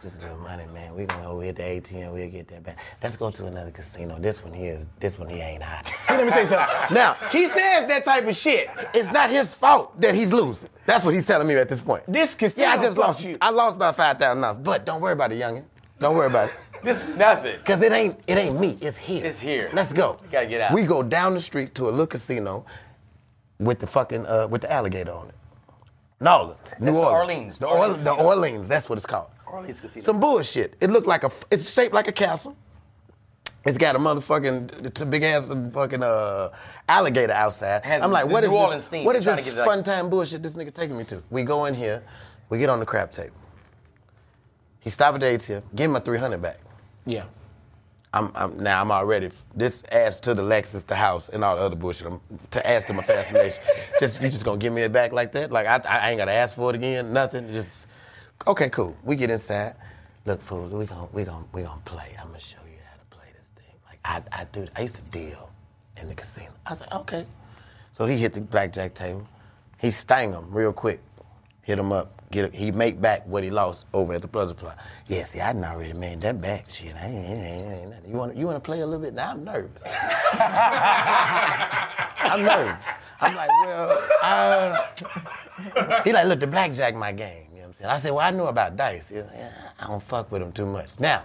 Speaker 3: You know? It's just a little money, man. We're gonna go hit the ATM. We'll get that back. Let's go to another casino. This one here is. This one here ain't hot.
Speaker 2: See, let me tell you something.
Speaker 3: Now,
Speaker 2: He says that type of shit.
Speaker 3: it's not his fault that he's losing. That's what he's telling me at this point.
Speaker 2: This casino
Speaker 3: Yeah, I just lost
Speaker 2: you.
Speaker 3: I lost about five thousand dollars. But don't worry about it, youngin. Don't worry about it.
Speaker 1: This nothing.
Speaker 3: Cause it ain't it ain't me. It's here.
Speaker 1: It's here.
Speaker 3: Let's go.
Speaker 1: You gotta get out.
Speaker 3: We go down the street to a little casino with the fucking uh, with the alligator on it. New Orleans. New Orleans. The
Speaker 1: Orleans.
Speaker 3: The. Orleans. That's what it's called.
Speaker 1: Orleans Casino.
Speaker 3: Some bullshit. It looked like a. It's shaped like a castle. It's got a motherfucking, it's a big ass fucking uh, alligator outside.
Speaker 1: Has
Speaker 3: I'm like, what is
Speaker 1: New
Speaker 3: this?
Speaker 1: Orleans theme.
Speaker 3: What
Speaker 1: They're
Speaker 3: this
Speaker 1: to get it like-
Speaker 3: fun time bullshit this nigga taking me to? We go in here, we get on the crap table. He stop at the ATM, give him my 300 back.
Speaker 2: Yeah.
Speaker 3: I'm, I'm now I'm already this adds to the Lexus, the house, and all the other bullshit. I'm, to add to my fascination. just you just gonna give me it back like that? Like I, I ain't gotta ask for it again. Nothing. Just okay, cool. We get inside. Look, fool, we gon' we gon' we gonna play. I'm gonna show you how to play this thing. Like I I do. I used to deal in the casino. I was like, okay. So he hit the blackjack table. He stang him real quick. Hit him up. Get he make back what he lost over at the blood supply. Yeah, see, I done already made that back. Shit, I ain't, ain't, ain't nothing. You want you want to play a little bit? Now I'm nervous. I'm nervous. I'm like, well, uh, he like, look, the blackjack my game. You know what I'm saying? I said, well, I know about dice. Like, "Yeah, I don't fuck with him too much. Now,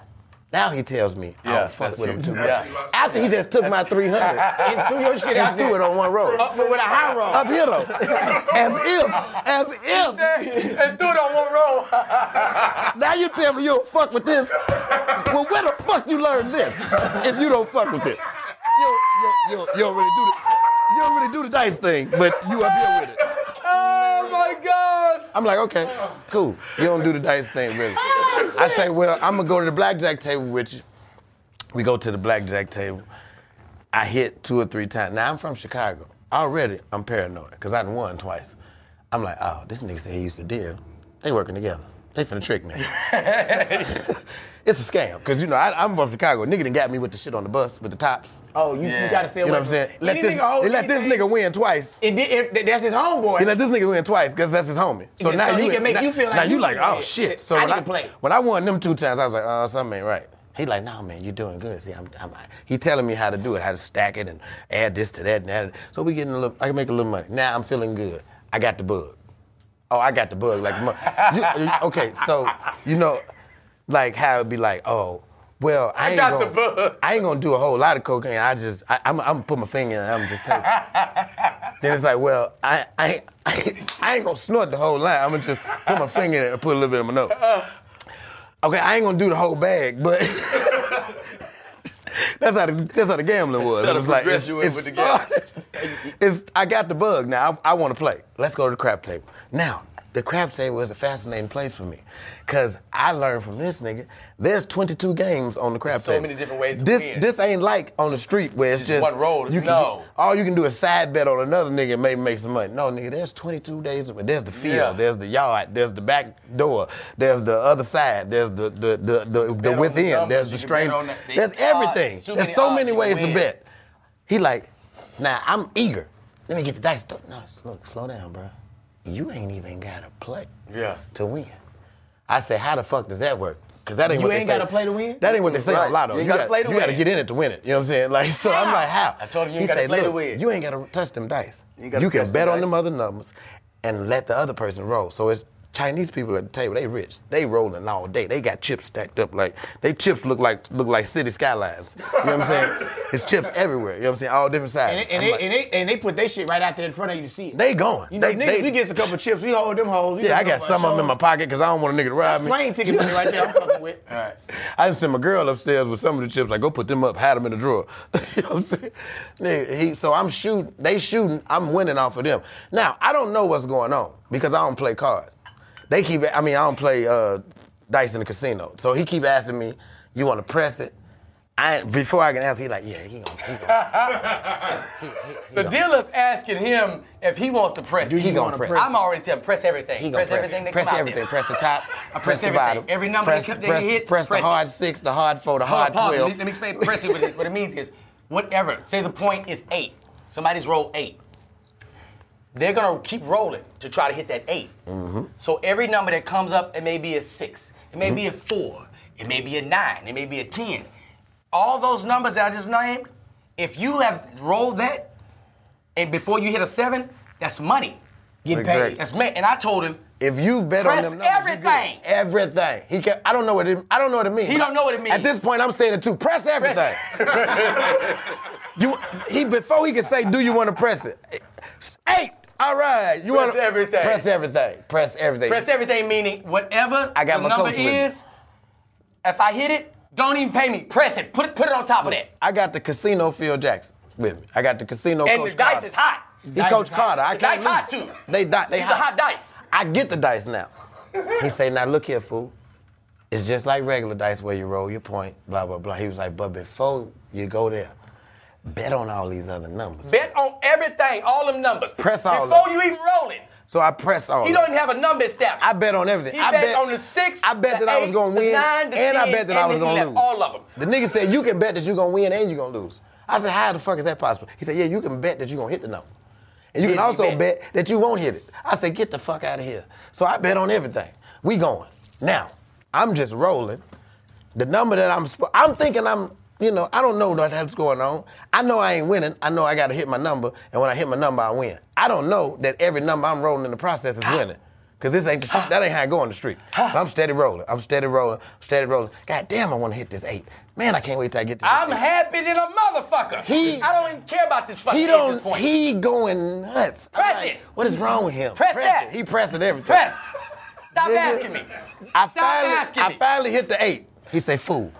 Speaker 3: now he tells me I
Speaker 1: Yeah,
Speaker 3: don't fuck with him too much.
Speaker 1: Yeah.
Speaker 3: After he just took my 300
Speaker 2: And threw your shit
Speaker 3: and
Speaker 2: out
Speaker 3: threw it on one roll.
Speaker 2: Up with a high roll.
Speaker 3: Up here though, as if, as if.
Speaker 1: and threw it on one roll.
Speaker 3: Now you tell me you don't fuck with this. Well, where the fuck you learn this if you don't fuck with this? You, you, you, you don't really do the, you don't really do the dice thing, but you up here with it.
Speaker 1: Oh my gosh.
Speaker 3: I'm like, okay, cool. You don't do the dice thing, really. Oh, I say, well, I'm gonna go to the blackjack table with you. We go to the blackjack table. I hit two or three times. Now I'm from Chicago. Already, I'm paranoid because I done won twice. I'm like, oh, this nigga said he used to deal. They working together. They finna trick me. it's a scam because you know I, I'm from Chicago. Nigga done got me with the shit on the bus with the tops.
Speaker 2: Oh, you,
Speaker 1: Yeah.
Speaker 2: you gotta stay
Speaker 3: You
Speaker 2: away
Speaker 3: know what I'm saying? Let this,
Speaker 2: nigga hold
Speaker 3: they let this nigga win twice.
Speaker 2: It did, it, that's his homeboy.
Speaker 3: He let this nigga win twice because that's his homie. So
Speaker 2: Yeah,
Speaker 3: now
Speaker 2: so he
Speaker 3: you
Speaker 2: can make
Speaker 3: now,
Speaker 2: you feel like
Speaker 3: now
Speaker 2: you
Speaker 3: you like oh shit. So
Speaker 2: I
Speaker 3: when
Speaker 2: need
Speaker 3: I,
Speaker 2: to play.
Speaker 3: when I won them two times, I was like oh something ain't right. He like nah man you doing good. See I'm, I'm he telling me how to do it, how to stack it and add this to that and that. So we getting a little. I can make a little money. Now I'm feeling good. I got the bug. Oh I got the bug like you, okay so you know like how it'd be like oh. Well, I, ain't
Speaker 1: got
Speaker 3: gonna,
Speaker 1: the bug.
Speaker 3: I ain't gonna do a whole lot of cocaine. I just, I, I'm, I'm gonna put my finger in and I'm just taste. then it's like, well, I, I, ain't- I, ain't- I ain't gonna snort the whole line. I'm gonna just put my finger in it and put a little bit in my nose. Okay, I ain't gonna do the whole bag, but that's how the, that's how the gambling was. It was like it's,
Speaker 1: you with the gambling.
Speaker 3: started- it's I got the bug now. I, I want to play. Let's go to the crap table. Now, the crap table is a fascinating place for me because I learned from this nigga. There's 22 games on the crap
Speaker 1: So
Speaker 3: table.
Speaker 1: So many different ways to
Speaker 3: this
Speaker 1: win.
Speaker 3: this ain't like on the street where it's
Speaker 1: Just
Speaker 3: just,
Speaker 1: one roll.
Speaker 3: You can
Speaker 1: No.
Speaker 3: all you can do is side bet on another nigga and maybe make some money. No, nigga, there's 22 days. Of, there's the field.
Speaker 1: Yeah.
Speaker 3: There's the yard. There's the back door. There's the other side. There's the the the the, the,
Speaker 1: on the
Speaker 3: within.
Speaker 1: numbers,
Speaker 3: there's the strain.
Speaker 1: bet on that. They-
Speaker 3: There's everything. There's so many ways to bet. He like, now I'm eager. Let me get the dice. No, look, slow down, bro. You ain't even gotta play
Speaker 1: Yeah.
Speaker 3: to win. I said, how the fuck does that work? Cause that ain't
Speaker 2: You
Speaker 3: what
Speaker 2: ain't
Speaker 3: they
Speaker 2: gotta play to win?
Speaker 3: That ain't what they say
Speaker 1: Right.
Speaker 3: on Lotto.
Speaker 1: You ain't gotta
Speaker 3: gotta,
Speaker 1: play to
Speaker 3: you gotta get in it to win it. You know what I'm saying? Like, so I'm like, how?
Speaker 1: I told him you
Speaker 3: he
Speaker 1: ain't gotta play to win.
Speaker 3: you ain't gotta touch them dice.
Speaker 1: You
Speaker 3: You, can bet on
Speaker 1: dice.
Speaker 3: them other numbers and let the other person roll. So it's Chinese people at the table. They rich. They rolling all day. They got chips stacked up like they chips look like look like city skylines. You know what I'm saying? It's chips everywhere. You know what I'm saying? All different
Speaker 2: And
Speaker 3: sizes.
Speaker 2: they, and, they,
Speaker 3: like,
Speaker 2: and, they, and they put their shit right out there in front of you to see it.
Speaker 3: they going.
Speaker 2: you know,
Speaker 3: they,
Speaker 2: niggas,
Speaker 3: they-
Speaker 2: we get a couple chips, we hold them hoes.
Speaker 3: yeah, I got some of them in my pocket because I don't want a nigga to rob
Speaker 2: That's
Speaker 3: me.
Speaker 2: plane ticket money right there. I'm fucking with.
Speaker 1: All right.
Speaker 3: I just sent my girl upstairs with some of the chips. Like, go put them up, hide them in the drawer. you know what I'm saying? Nigga, he, so I'm shooting. They shooting. I'm winning off of them. Now I don't know what's going on because I don't play cards. They keep. I mean, I don't play uh, dice in the casino. So he keep asking me, "You want to press it?" I before I can ask, he like, "Yeah, he gonna." He gonna. he, he, he
Speaker 1: The
Speaker 3: gonna-
Speaker 1: dealer's asking him if he wants to press.
Speaker 3: He
Speaker 1: it.
Speaker 3: gonna press.
Speaker 1: I'm already telling him, press everything.
Speaker 3: He gonna
Speaker 1: press, everything that
Speaker 3: Press everything. Press the top.
Speaker 1: I press
Speaker 3: the
Speaker 1: everything.
Speaker 3: bottom.
Speaker 1: Every number
Speaker 3: press,
Speaker 1: that
Speaker 3: press,
Speaker 1: hit,
Speaker 3: press,
Speaker 1: press
Speaker 3: the
Speaker 1: it.
Speaker 3: hard six, the hard four, the hard
Speaker 1: pause. Let
Speaker 3: twelve.
Speaker 1: me, let me explain. Press it. What it, what it means is, whatever. Say the point is eight. Somebody's rolled eight. They're gonna keep rolling to try to hit that 8
Speaker 3: Mm-hmm.
Speaker 1: So every number that comes up, it may be a six, it may be a four, it may be a nine, it may be a ten. All those numbers that I just named, if you have rolled that, and before you hit a seven, that's money.
Speaker 2: Get paid.
Speaker 1: That's money. And I told him,
Speaker 3: If you've bet
Speaker 1: Press
Speaker 3: on them numbers,
Speaker 1: everything.
Speaker 3: everything. He can I don't know what it. I don't know what it means.
Speaker 1: He don't know what it means.
Speaker 3: At this point, I'm saying it too. Press everything. you he before he can say, "Do you want to press it?" Eight. All right. You
Speaker 1: Press
Speaker 3: want
Speaker 1: everything.
Speaker 3: Press everything. Press everything.
Speaker 1: press everything meaning whatever
Speaker 3: I got
Speaker 1: the
Speaker 3: my
Speaker 1: number
Speaker 3: coach
Speaker 1: is, if I hit it, don't even pay me. Press it. Put it, put it on top of that.
Speaker 3: I got the casino Phil Jackson with me. I got the casino
Speaker 1: And
Speaker 3: coach
Speaker 1: the dice
Speaker 3: Carter.
Speaker 1: is hot.
Speaker 3: He
Speaker 2: Dice
Speaker 3: coach
Speaker 2: is hot.
Speaker 3: Carter. I
Speaker 1: The
Speaker 3: can't
Speaker 1: dice hot, too.
Speaker 3: They di- they
Speaker 1: These
Speaker 3: hot.
Speaker 1: are hot dice.
Speaker 3: I get the dice now. He say, now look here, fool. It's just like regular dice where you roll your point, blah, blah, blah. He was like, but before you go there, bet on all these other numbers.
Speaker 1: Bet on everything, all them numbers.
Speaker 3: Press all
Speaker 1: Before
Speaker 3: of
Speaker 1: you even roll it.
Speaker 3: So I press all
Speaker 1: He don't even have a number established.
Speaker 3: I bet on everything.
Speaker 1: He
Speaker 3: I
Speaker 1: bet on the six,
Speaker 3: I bet
Speaker 1: the
Speaker 3: that I was gonna
Speaker 1: the
Speaker 3: win,
Speaker 1: nine, the
Speaker 3: and I bet that I was gonna
Speaker 1: 11,
Speaker 3: lose.
Speaker 1: all of them.
Speaker 3: The nigga said you can bet that you're gonna win and you're gonna lose. I said, how the fuck is that possible? He said, yeah, you can bet that you're gonna hit the number. And you can also
Speaker 1: bet.
Speaker 3: bet that you won't hit it. I said, get the fuck out of here. So I bet on everything. We going. Now, I'm just rolling. The number that I'm, sp- I'm thinking I'm, you know, I don't know what that's going on. I know I ain't winning. I know I got to hit my number, and when I hit my number, I win. I don't know that every number I'm rolling in the process is winning, cause this ain't the, that ain't how I go on the street. But I'm steady rolling. I'm steady rolling. Steady rolling. God damn, I want to hit this eight. Man, I can't wait till I get to this
Speaker 1: I'm
Speaker 3: eight.
Speaker 1: happy than a motherfucker.
Speaker 3: He-
Speaker 1: I don't even care about this fucking
Speaker 3: He
Speaker 1: eight at this
Speaker 3: don't.
Speaker 1: point.
Speaker 3: He going nuts.
Speaker 1: Press
Speaker 3: like,
Speaker 1: it.
Speaker 3: What is wrong with him?
Speaker 1: Press that.
Speaker 3: it. He pressing everything.
Speaker 1: Press. Stop
Speaker 3: Nigga,
Speaker 1: asking me.
Speaker 3: I
Speaker 1: Stop
Speaker 3: finally,
Speaker 1: asking
Speaker 3: I finally hit the eight. He say, "Fool,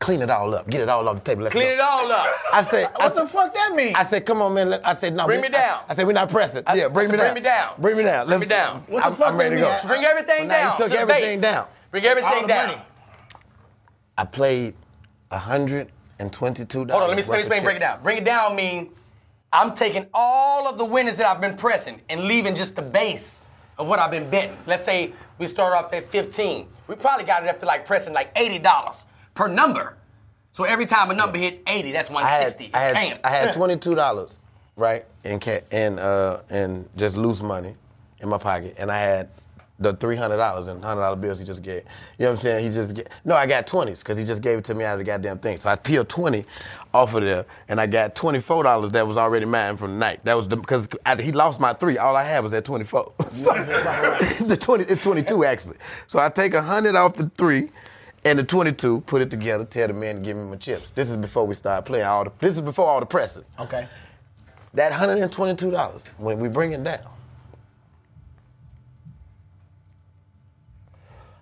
Speaker 3: clean it all up, get it all off the table. Let's
Speaker 1: Clean
Speaker 3: go."
Speaker 1: it all up.
Speaker 3: I said, I
Speaker 2: What the
Speaker 3: said,
Speaker 2: fuck that mean?
Speaker 3: I said, come on, man. Let- I said, no.
Speaker 1: Bring
Speaker 3: we-
Speaker 1: me down.
Speaker 3: I, I said, we're not pressing.
Speaker 1: I-
Speaker 3: yeah, bring me
Speaker 1: said,
Speaker 3: down.
Speaker 1: bring me down.
Speaker 3: Bring me down.
Speaker 1: Bring
Speaker 3: Let's-
Speaker 1: me down.
Speaker 2: What the
Speaker 3: I'm,
Speaker 2: fuck
Speaker 3: I'm ready to
Speaker 2: that
Speaker 3: go.
Speaker 2: mean?
Speaker 1: Bring everything
Speaker 3: Now, he
Speaker 1: down.
Speaker 3: took
Speaker 1: to the
Speaker 3: everything
Speaker 1: base.
Speaker 3: down.
Speaker 1: Bring everything
Speaker 2: All the
Speaker 1: down.
Speaker 2: money.
Speaker 3: I played hundred and twenty-two dollars.
Speaker 1: Hold on, let me, let me explain. Break it down. Bring it down mean I'm taking all of the winners that I've been pressing and leaving just the base of what I've been betting. Let's say we start off at 15. We probably got it up to like pressing like $80 per number. So every time a number hit 80, that's
Speaker 3: I had,
Speaker 1: 160.
Speaker 3: I had,
Speaker 1: Damn.
Speaker 3: I had twenty-two dollars, right, in ca- in uh, in just loose money in my pocket, and I had the three hundred dollars and hundred dollar bills he just gave. You know what I'm saying? He just get, no, I got twenties because he just gave it to me out of the goddamn thing. So I peeled twenty off of there, and I got twenty-four dollars that was already mine from the night. That was the because he lost my three. All I had was that twenty-four. so, the twenty, it's twenty-two actually. So I take a hundred off the three. And the 22, put it together, tell the man to give me my chips. This is before we start playing all the. This is before all the pressing.
Speaker 2: Okay.
Speaker 3: That hundred and twenty-two dollars when we bring it down.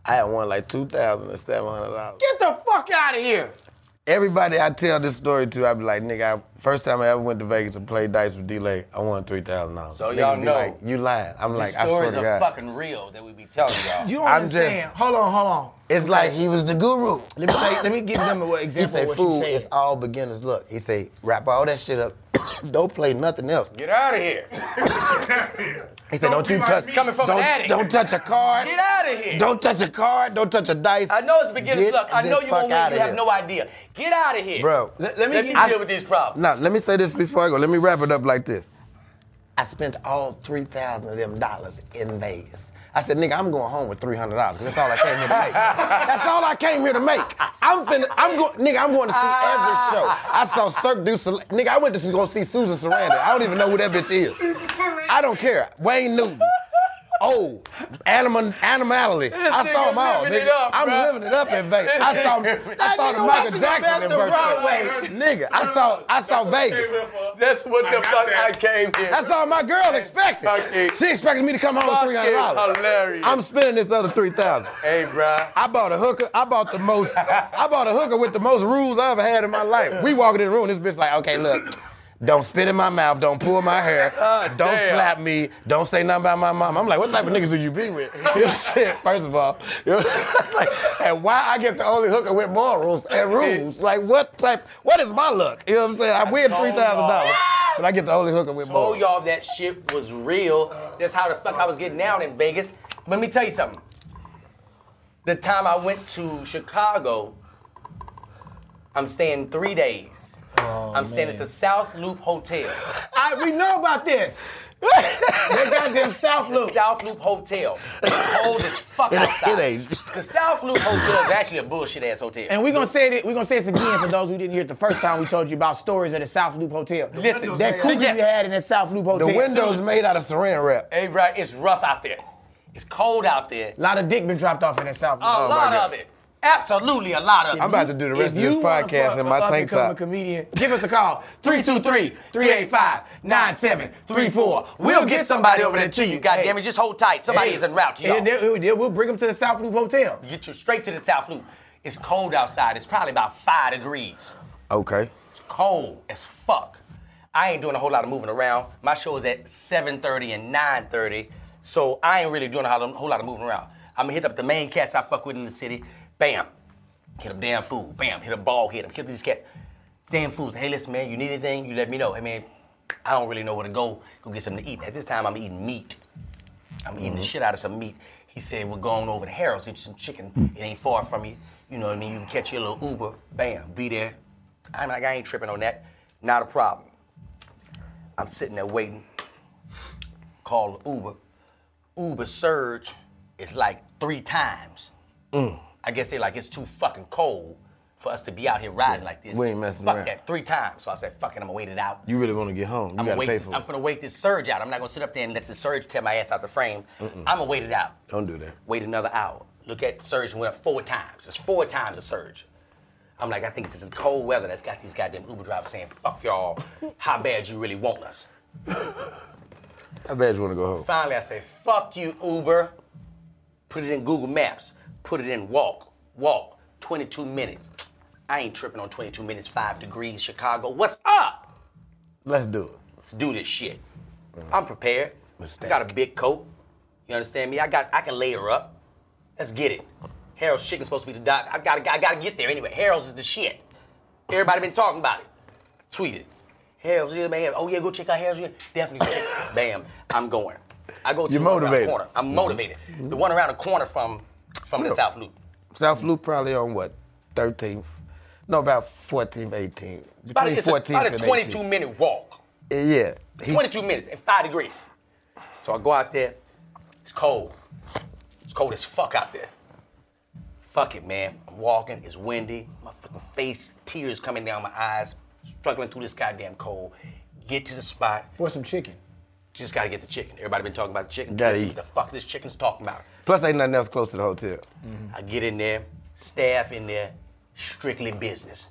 Speaker 3: I had won like two thousand and seven hundred dollars.
Speaker 2: Get the fuck out of here.
Speaker 3: Everybody I tell this story to, I be like, nigga, I, first time I ever went to Vegas and played dice with D'lai, I won three thousand dollars.
Speaker 1: So y'all know-
Speaker 3: like, you lying. I'm like,
Speaker 1: These
Speaker 3: I swear
Speaker 1: stories
Speaker 3: to
Speaker 1: are
Speaker 3: God.
Speaker 1: fucking real that we be telling y'all.
Speaker 2: You don't
Speaker 3: I'm
Speaker 2: understand.
Speaker 3: just-
Speaker 2: hold on, hold on.
Speaker 3: It's like he was the guru.
Speaker 2: Let me tell you, let me give them an
Speaker 3: He
Speaker 2: example
Speaker 3: say,
Speaker 2: of what you
Speaker 3: fool,
Speaker 2: said.
Speaker 3: it's all beginner's luck. He said, wrap all that shit up. don't play nothing else.
Speaker 1: Get out of here.
Speaker 3: He said, don't,
Speaker 4: Don't
Speaker 3: you
Speaker 4: like
Speaker 3: touch.
Speaker 4: me.
Speaker 1: Coming from
Speaker 3: don't,
Speaker 1: addict.
Speaker 3: don't touch a card.
Speaker 1: Get out of here.
Speaker 3: Don't touch a card. Don't touch a dice.
Speaker 1: I know it's beginner's
Speaker 3: Get
Speaker 1: luck. I know you
Speaker 3: fuck
Speaker 1: won't win.
Speaker 3: outta
Speaker 1: You have
Speaker 3: here.
Speaker 1: no idea. Get out of here.
Speaker 3: Bro,
Speaker 2: let, let me
Speaker 1: Let me
Speaker 2: you
Speaker 1: deal with these problems.
Speaker 3: Now, let me say this before I go. Let me wrap it up like this. I spent all 3000 of them dollars in Vegas. I said, nigga, I'm going home with $300 that's all I came here to make. that's all I came here to make. I'm finna, I'm going, nigga, I'm going to see every show. I saw Cirque du Soleil. Nigga, I went to go see Susan Sarandon. I don't even know who that bitch is. I don't care. Wayne Newton. Oh, animal, animality. I saw
Speaker 1: nigga
Speaker 3: them all, nigga.
Speaker 1: up,
Speaker 3: I'm
Speaker 1: bruh.
Speaker 3: living it up in Vegas. I saw, I saw the Michael
Speaker 2: watching the
Speaker 3: Jackson in
Speaker 2: of
Speaker 3: verse.
Speaker 2: Broadway.
Speaker 3: Nigga, I saw, I saw Vegas.
Speaker 1: That's what the
Speaker 4: got
Speaker 1: fuck
Speaker 4: that.
Speaker 1: I came here.
Speaker 3: That's all my girl expected.
Speaker 1: fucking-
Speaker 3: She expected me to come home with three hundred dollars.
Speaker 1: hilarious.
Speaker 3: I'm spending this other three thousand.
Speaker 1: Hey, bro.
Speaker 3: I bought a hooker. I bought the most. I bought a hooker with the most rules I ever had in my life. We walking in the room. This bitch like, okay, look. Don't spit in my mouth. Don't pull my hair.
Speaker 1: God ah,
Speaker 3: don't
Speaker 1: damn.
Speaker 3: slap me. Don't say nothing about my mom. I'm like, what type of niggas do you be with? You know what I'm saying? First of all, you know, like, and why I get the only hooker with morals and rules? Like, what type? What is my luck? You know what I'm saying? I win three thousand dollars, but I get the only hooker with morals.
Speaker 1: told
Speaker 3: morals.
Speaker 1: y'all that shit was real. That's how the fuck I was getting down in Vegas. Let me tell you something. The time I went to Chicago, I'm staying three days. Oh, I'm staying at the South Loop Hotel.
Speaker 2: I, we know about this. that goddamn South
Speaker 1: The
Speaker 2: Loop.
Speaker 1: South Loop Hotel. It's cold as fuck
Speaker 3: It
Speaker 1: outside.
Speaker 3: it ain't.
Speaker 1: The South Loop Hotel is actually a bullshit ass hotel.
Speaker 2: And we're gonna say it. We're gonna say this again for those who didn't hear it the first time we told you about stories at the South Loop Hotel.
Speaker 1: Listen,
Speaker 2: that
Speaker 1: so
Speaker 2: cougar
Speaker 1: yes.
Speaker 2: you had in the South Loop Hotel.
Speaker 3: The windows made out of saran wrap.
Speaker 1: Hey, right, it's rough out there. It's cold out there.
Speaker 2: A lot of dick been dropped off in the South Loop.
Speaker 1: A
Speaker 3: Oh,
Speaker 1: lot of it. Absolutely a lot of it.
Speaker 3: I'm about to do the rest of this podcast in my
Speaker 2: up
Speaker 3: tank
Speaker 2: become a comedian, give us a call. 323-385-9734. We'll get somebody over there to you.
Speaker 1: God damn it, just hold tight. Somebody is en route to y'all.
Speaker 2: And then- then we'll bring them to the South Loop Hotel.
Speaker 1: Get you straight to the South Loop. It's cold outside. It's probably about five degrees.
Speaker 3: Okay.
Speaker 1: It's cold as fuck. I ain't doing a whole lot of moving around. My show is at 7:30 and 9:30, so I ain't really doing a whole whole lot of moving around. I'm gonna hit up the main cats I fuck with in the city. Bam, hit him damn fool. Bam, hit a ball, hit him. Hit these cats. Damn fools. Hey, listen, man, you need anything? You let me know. Hey, man, I don't really know where to go. Go get something to eat. At this time, I'm eating meat. I'm eating the mm-hmm. shit out of some meat. He said, we're going over to Harold's, get you some chicken. It ain't far from you. You know what I mean? You can catch your little Uber. Bam, be there. I'm like, I ain't tripping on that. Not a problem. I'm sitting there waiting. Call the Uber. Uber surge is like three times. Mm. I guess they like it's too fucking cold for us to be out here riding like this.
Speaker 3: we ain't messing
Speaker 1: Fuck
Speaker 3: around.
Speaker 1: that three times. So I said, fuck it, I'm gonna wait it out.
Speaker 3: You really want to get home? You
Speaker 1: I'm
Speaker 3: gotta
Speaker 1: gonna wait.
Speaker 3: pay
Speaker 1: This,
Speaker 3: for
Speaker 1: I'm
Speaker 3: it.
Speaker 1: gonna wait this surge out. I'm not gonna sit up there and let the surge tear my ass out the frame. I'm gonna wait it out.
Speaker 3: Don't do that.
Speaker 1: Wait another hour. Look at surge went up four times. It's four times a surge. I'm like, I think it's this cold weather that's got these goddamn Uber drivers saying, "Fuck y'all, how bad you really want us."
Speaker 3: I bet you want to go home.
Speaker 1: Finally, I say, "Fuck you, Uber." Put it in Google Maps. Put it in walk. Walk. 22 minutes. I ain't tripping on 22 minutes. Five degrees, Chicago. What's up?
Speaker 3: Let's do it.
Speaker 1: Let's do this shit. I'm prepared.
Speaker 3: Mistake.
Speaker 1: I got a big coat. You understand me? I got I can layer up. Let's get it. Harold's chicken's supposed to be the doc. I gotta I gotta get there anyway. Harold's is the shit. Everybody been talking about it. Tweet it. Harold's, yeah, man. Oh yeah, go check out Harold's. Yeah. Definitely check. Bam. I'm going. I go to
Speaker 3: You're
Speaker 1: the one around the corner. I'm mm-hmm. motivated. The one around the corner from from the South Loop.
Speaker 3: South Loop probably on what? 13th? No, about 14th, 18th.
Speaker 1: About,
Speaker 3: Between
Speaker 1: it's a,
Speaker 3: 14th
Speaker 1: about a
Speaker 3: and
Speaker 1: 22
Speaker 3: 18th.
Speaker 1: minute walk.
Speaker 3: Eh, yeah. He-
Speaker 1: 22 minutes and five degrees. So I go out there. It's cold. It's cold as fuck out there. Fuck it, man. I'm walking. It's windy. My fucking face, tears coming down my eyes. Struggling through this goddamn cold. Get to the spot.
Speaker 2: For some chicken.
Speaker 1: Just gotta get the chicken. Everybody been talking about the chicken.
Speaker 3: Gotta
Speaker 1: Let's
Speaker 3: eat.
Speaker 1: what the fuck this chicken's talking about.
Speaker 3: Plus, ain't nothing else close to the hotel.
Speaker 1: I get in there, staff in there, strictly business.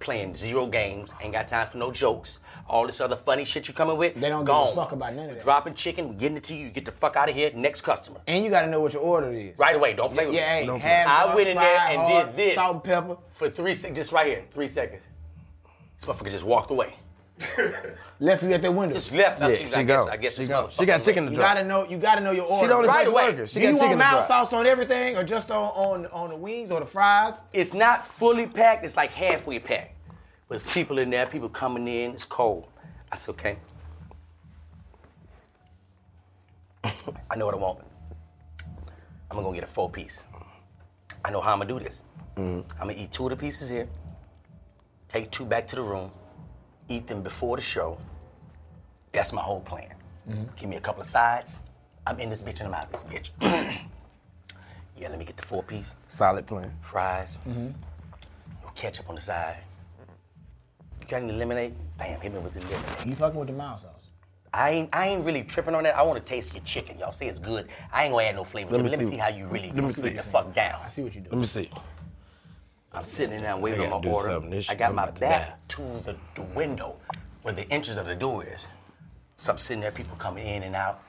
Speaker 1: Playing zero games, ain't got time for no jokes. all this other funny shit you coming with.
Speaker 2: They don't give a
Speaker 1: gone.
Speaker 2: fuck about none of that.
Speaker 1: Dropping chicken, we're getting it to you. You get the fuck out of here. Next customer.
Speaker 2: And you got to know what your order is.
Speaker 1: Right away. Don't play with
Speaker 2: Yeah,
Speaker 1: me.
Speaker 2: hey, half
Speaker 1: I went in there
Speaker 2: fried
Speaker 1: and
Speaker 2: hard,
Speaker 1: did this.
Speaker 2: Salt and pepper.
Speaker 1: For three seconds, just right here, three seconds. This motherfucker just walked away.
Speaker 2: Left you at that window.
Speaker 1: Just left.
Speaker 3: Yeah,
Speaker 1: I
Speaker 3: she
Speaker 1: guess. I guess
Speaker 3: She
Speaker 1: this
Speaker 3: go.
Speaker 1: motherfucker
Speaker 3: She got chicken to
Speaker 2: you gotta know. You gotta know your order.
Speaker 3: She the only
Speaker 1: Right
Speaker 3: place
Speaker 1: away.
Speaker 3: working. She
Speaker 2: Do you want
Speaker 3: chicken to
Speaker 2: mild sauce on everything, or just on, on on the wings or the fries?
Speaker 1: It's not fully packed. It's like halfway packed. But there's people in there. People coming in. It's cold. I said, okay. I know what I want. I'm gonna get a four piece. I know how I'm gonna do this. Mm-hmm. I'm gonna eat two of the pieces here. Take two back to the room. Eat them before the show. That's my whole plan. Give me a couple of sides. I'm in this bitch and I'm out this bitch. yeah, let me get the four piece
Speaker 3: Solid plan.
Speaker 1: fries, Mm-hmm. ketchup on the side. You got any lemonade? Bam, hit me with the lemonade.
Speaker 2: You fucking with the mild sauce.
Speaker 1: I ain't, I ain't really tripping on that. I want to taste your chicken. Y'all say it's good. I ain't gonna add no flavor to
Speaker 3: Let
Speaker 1: it.
Speaker 3: me
Speaker 1: Let me
Speaker 3: see.
Speaker 1: see how you really
Speaker 3: Let me
Speaker 1: sit
Speaker 3: see.
Speaker 1: the fuck down.
Speaker 2: I see what you
Speaker 3: do.
Speaker 2: Let
Speaker 3: me see.
Speaker 1: I'm sitting there waiting on my order. I got my back to the, the window where the entrance of the door is. So I'm sitting there, people coming in and out,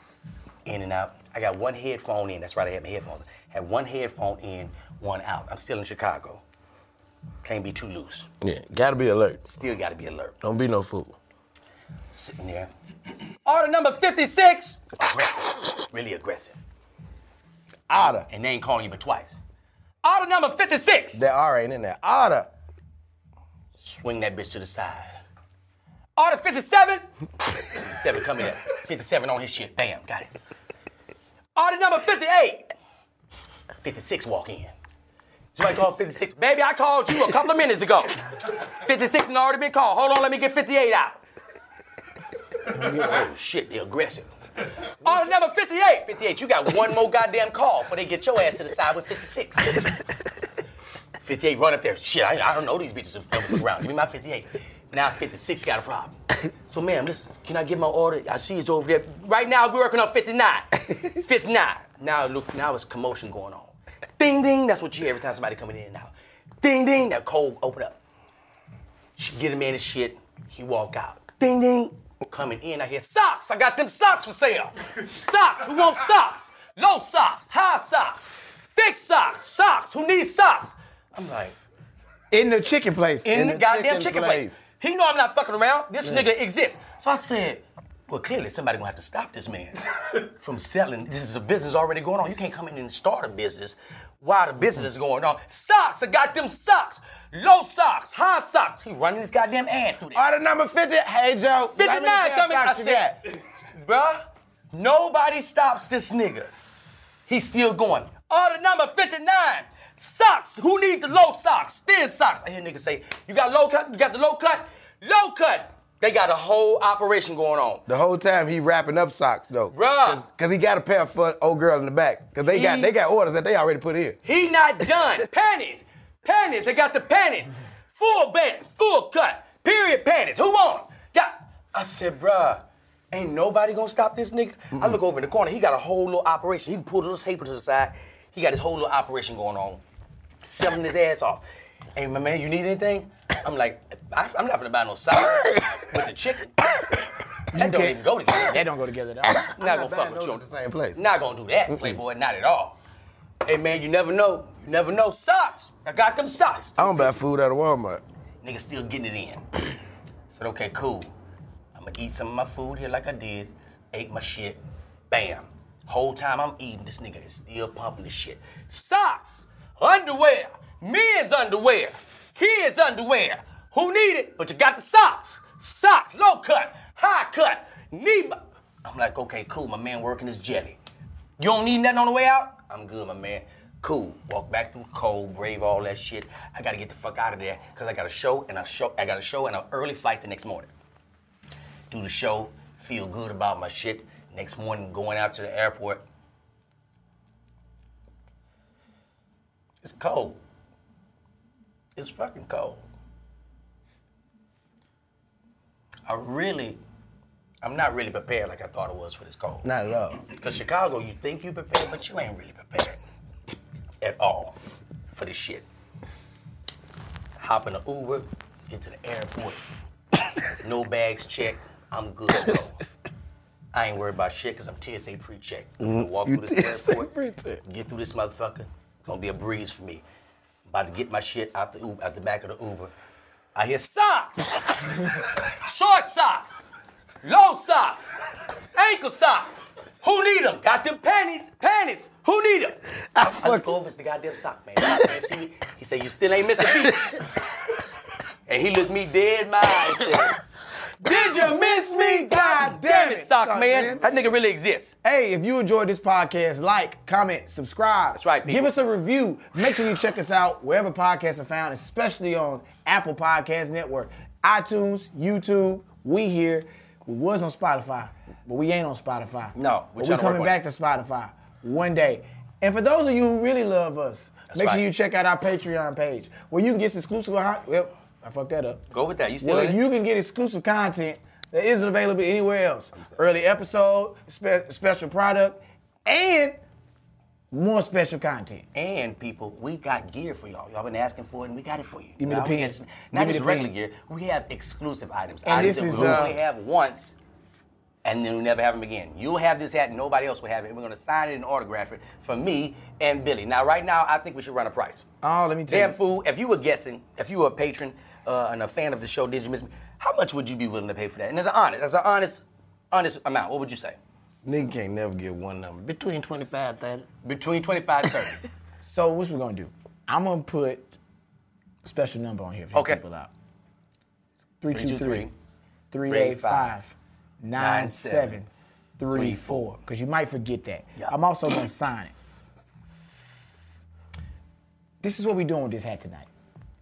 Speaker 1: in and out. I got one headphone in. That's right, I had my headphones. Had one headphone in, one out. I'm still in Chicago. Can't be too loose.
Speaker 3: Yeah, gotta be alert.
Speaker 1: Still got to be alert.
Speaker 3: Don't be no fool.
Speaker 1: Sitting there. Order number 56. Aggressive. Really aggressive.
Speaker 3: Order.
Speaker 1: And they ain't calling you but twice. Order number 56.
Speaker 3: That R ain't in there. Otter.
Speaker 1: Swing that bitch to the side. Order 57. 57 come here. 57 on his shit. Bam, got it. Order number 58. 56 walk in. Somebody called 56. Baby, I called you a couple of minutes ago. 56 and already been called. Hold on, let me get 58 out. oh shit, they're aggressive. Order oh, number 58. 58, you got one more goddamn call before they get your ass to the side with 56. 58, run up there. Shit, I, I don't know these bitches are around. Give me my 58. Now 56 got a problem. So, ma'am, listen, can I get my order? I see it's over there. Right now, we're working on 59. 59. Now, look, now it's commotion going on. Ding, ding. That's what you hear every time somebody coming in and out. Ding, ding. That cold open up. She get him in his shit. He walk out. Ding, ding. Coming in, I hear socks. I got them socks for sale. Socks. Who wants socks? Low socks. High socks. Thick socks. Socks. Who needs socks? I'm like,
Speaker 2: In the chicken place.
Speaker 1: in,
Speaker 3: In
Speaker 1: the,
Speaker 3: the
Speaker 1: goddamn
Speaker 3: chicken
Speaker 1: chicken place.
Speaker 3: place.
Speaker 1: He know I'm not fucking around. This nigga exists. So I said, well, clearly somebody gonna have to stop this man from selling. This is a business already going on. You can't come in and start a business while the business is going on. Socks, I got them socks. Low socks, high socks. He running his goddamn ad through there.
Speaker 3: Order number 50. Hey, Joe. how
Speaker 1: 59
Speaker 3: many pair of
Speaker 1: coming. I
Speaker 3: you
Speaker 1: said,
Speaker 3: got?
Speaker 1: bruh, nobody stops this nigga. He's still going. Order number 59. Socks. Who need the low socks? Thin socks. I hear niggas say, you got low cut? You got the low cut? Low cut. They got a whole operation going on.
Speaker 3: The whole time he wrapping up socks though.
Speaker 1: Bruh.
Speaker 3: Cause, he got a pair for old girl in the back. Cause they got they got orders that they already put in.
Speaker 1: He not done. panties. Panties. They got the panties. Full bent, full cut. Period panties. Who want them? Got. I said, bruh, ain't nobody gonna stop this nigga. I look over in the corner. He got a whole little operation. He pulled a little paper to the side. He got his whole little operation going on. Selling his ass off. Hey, my man, you need anything? I'm like, I, I'm not gonna buy no socks with the chicken. That don't even go together.
Speaker 2: That don't go together at all.
Speaker 1: Not gonna fuck with you.
Speaker 3: at the same place.
Speaker 1: Not gonna do that, Playboy. Not at all. Hey man, you never know. You never know. Socks. I got them socks.
Speaker 3: I don't buy food at a Walmart.
Speaker 1: Nigga still getting it in. Said, okay, cool. I'm gonna eat some of my food here like I did. Ate my shit. Bam. Whole time I'm eating, this nigga is still pumping this shit. Socks, underwear, men's underwear, kids' underwear. Who need it? But you got the socks. Socks, low cut, high cut, knee. bu- I'm like, okay, cool. My man working his jelly. You don't need nothing on the way out? I'm good, my man. Cool. Walk back through cold, brave all that shit. I gotta get the fuck out of there because I got a show and a show. I got a show and an early flight the next morning. Do the show, feel good about my shit. Next morning, going out to the airport. It's cold. It's fucking cold. I really, I'm not really prepared like I thought I was for this cold.
Speaker 3: Not at all.
Speaker 1: Because Chicago, you think you prepared, but you ain't really prepared at all for this shit. Hop in an Uber, get to the airport. no bags checked. I'm good to go. I ain't worried about shit because I'm TSA pre-checked. I'm mm-hmm. gonna walk
Speaker 3: You
Speaker 1: through this
Speaker 3: TSA
Speaker 1: airport,
Speaker 3: pre-checked.
Speaker 1: get through this motherfucker. Gonna be a breeze for me. About to get my shit out the Uber, out the back of the Uber. I hear socks, short socks, low socks, ankle socks. Who need them? Got them panties, panties. Who need them? I, look over, it's the goddamn sock man. Man see me. He said, "You still ain't missing a beat." and he looked me dead in my eyes and said, "Did you miss me? God damn it, sock,
Speaker 2: Sock
Speaker 1: man.
Speaker 2: man.
Speaker 1: That nigga really exists."
Speaker 2: Hey, if you enjoyed this podcast, like, comment, subscribe.
Speaker 1: That's right, people.
Speaker 2: Give us a review. Make sure you check us out wherever podcasts are found, especially on Apple Podcast Network, iTunes, YouTube. We here. We was on Spotify, but we ain't on Spotify.
Speaker 1: No, we're
Speaker 2: we
Speaker 1: trying to work
Speaker 2: coming back to Spotify one day. And for those of you who really love us, make
Speaker 1: right.
Speaker 2: sure you check out our Patreon page where you can get exclusive. Uh, well, I fucked that up.
Speaker 1: Go with that. You still
Speaker 2: Well, you can get exclusive content that isn't available anywhere else. Early episode, spe- special product, and more special content.
Speaker 1: And people, we got gear for y'all. Y'all been asking for it, and we got it for you.
Speaker 2: Give me the
Speaker 1: Now, we
Speaker 2: pins. Give
Speaker 1: Not just regular
Speaker 2: pin.
Speaker 1: gear. We have exclusive items.
Speaker 2: And
Speaker 1: items
Speaker 2: this
Speaker 1: that
Speaker 2: is,
Speaker 1: we
Speaker 2: uh,
Speaker 1: only have once, and then we never have them again. You'll have this hat, and nobody else will have it. And we're gonna sign it and autograph it for me and Billy. Now, right now, I think we should run a price.
Speaker 2: Oh, let me tell
Speaker 1: Damn
Speaker 2: you.
Speaker 1: fool! If you were guessing, if you were a patron uh, and a fan of the show, did you miss me? How much would you be willing to pay for that? And it's an honest, that's an honest, honest amount. What would you say?
Speaker 3: Nigga can't never get one number. Between 25 30.
Speaker 1: Between 25 30.
Speaker 2: So what's we gonna do? I'm gonna put a special number on here for
Speaker 1: Okay.
Speaker 2: people out. 323
Speaker 1: 323
Speaker 2: 385 9734. Because you might forget that.
Speaker 1: Yeah.
Speaker 2: I'm also gonna sign it. This is what we're doing with this hat tonight.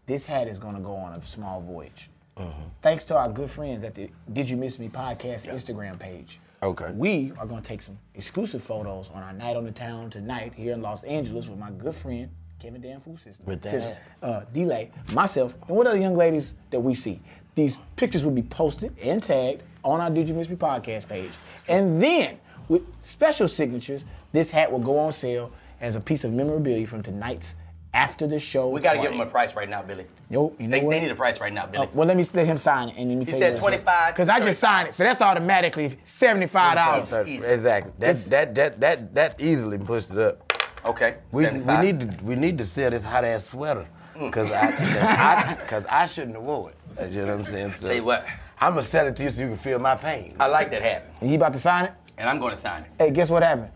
Speaker 2: This hat is gonna go on a small voyage. Mm-hmm. Thanks to our good friends at the Did You Miss Me podcast Instagram page.
Speaker 3: Okay.
Speaker 2: We are gonna take some exclusive photos on our night on the town tonight here in Los Angeles with my good friend Kevin sister.
Speaker 3: With that
Speaker 2: uh, D'lai, myself, and what other young ladies that we see. These pictures will be posted and tagged on our Did You Miss Me podcast page. And then, with special signatures, this hat will go on sale as a piece of memorabilia from tonight's after the show.
Speaker 1: We got to give
Speaker 2: party.
Speaker 1: him a price right now, Billy.
Speaker 2: Yo, you know
Speaker 1: they,
Speaker 2: what?
Speaker 1: they need a price right now, Billy.
Speaker 2: Oh, well, let me let him sign it, and let me tell
Speaker 1: said 25,
Speaker 2: Because I just signed it, so that's automatically seventy-five dollars.
Speaker 3: Exactly. That, that that that that easily pushed it up.
Speaker 1: okay.
Speaker 3: We, we need to we need to sell this hot ass sweater. Mm. Cause I, cause I, cause I shouldn't have wore it. You know what I'm saying? So
Speaker 1: Tell you what,
Speaker 3: I'm gonna sell it to you so you can feel my pain.
Speaker 1: I like that hat,
Speaker 2: And you about to sign it?
Speaker 1: and I'm going to sign it.
Speaker 2: Hey, guess what happened?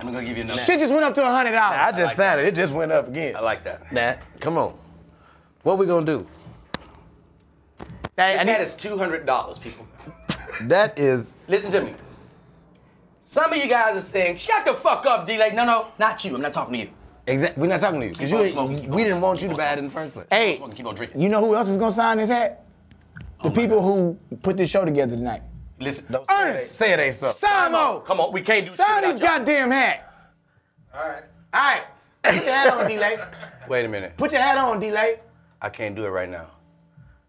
Speaker 1: I'm going to give you another.
Speaker 2: Shit just went up to hundred dollars.
Speaker 3: I just
Speaker 1: like
Speaker 3: signed it. It just went up again.
Speaker 1: I like that.
Speaker 3: Nah, come on. What we gonna do?
Speaker 2: Hey,
Speaker 1: This
Speaker 2: I need-
Speaker 1: hat is $200, people.
Speaker 3: That is
Speaker 1: Listen to me. Some of you guys are saying, shut the fuck up, D. Like, no, no, not you. I'm not talking to you.
Speaker 3: exactly. We're not talking to you because you
Speaker 1: on
Speaker 3: ain't-
Speaker 1: smoking, keep
Speaker 3: we
Speaker 1: on
Speaker 3: didn't want you to
Speaker 1: smoking.
Speaker 3: buy it in the first place.
Speaker 2: hey,
Speaker 1: Smoking, keep on drinking.
Speaker 2: you know who else is gonna sign this hat? Oh the
Speaker 1: Oh
Speaker 2: people who put this show together tonight.
Speaker 1: Listen.
Speaker 3: Don't say it,
Speaker 2: Ernest.
Speaker 3: say it ain't so.
Speaker 2: Samo,
Speaker 1: Come on, we can't do shit
Speaker 2: sign this
Speaker 1: y'all.
Speaker 2: goddamn hat.
Speaker 3: All right.
Speaker 2: All right, put your hat on, D'lai.
Speaker 1: Wait a minute.
Speaker 2: Put your hat on, D'lai.
Speaker 1: I can't do it right now.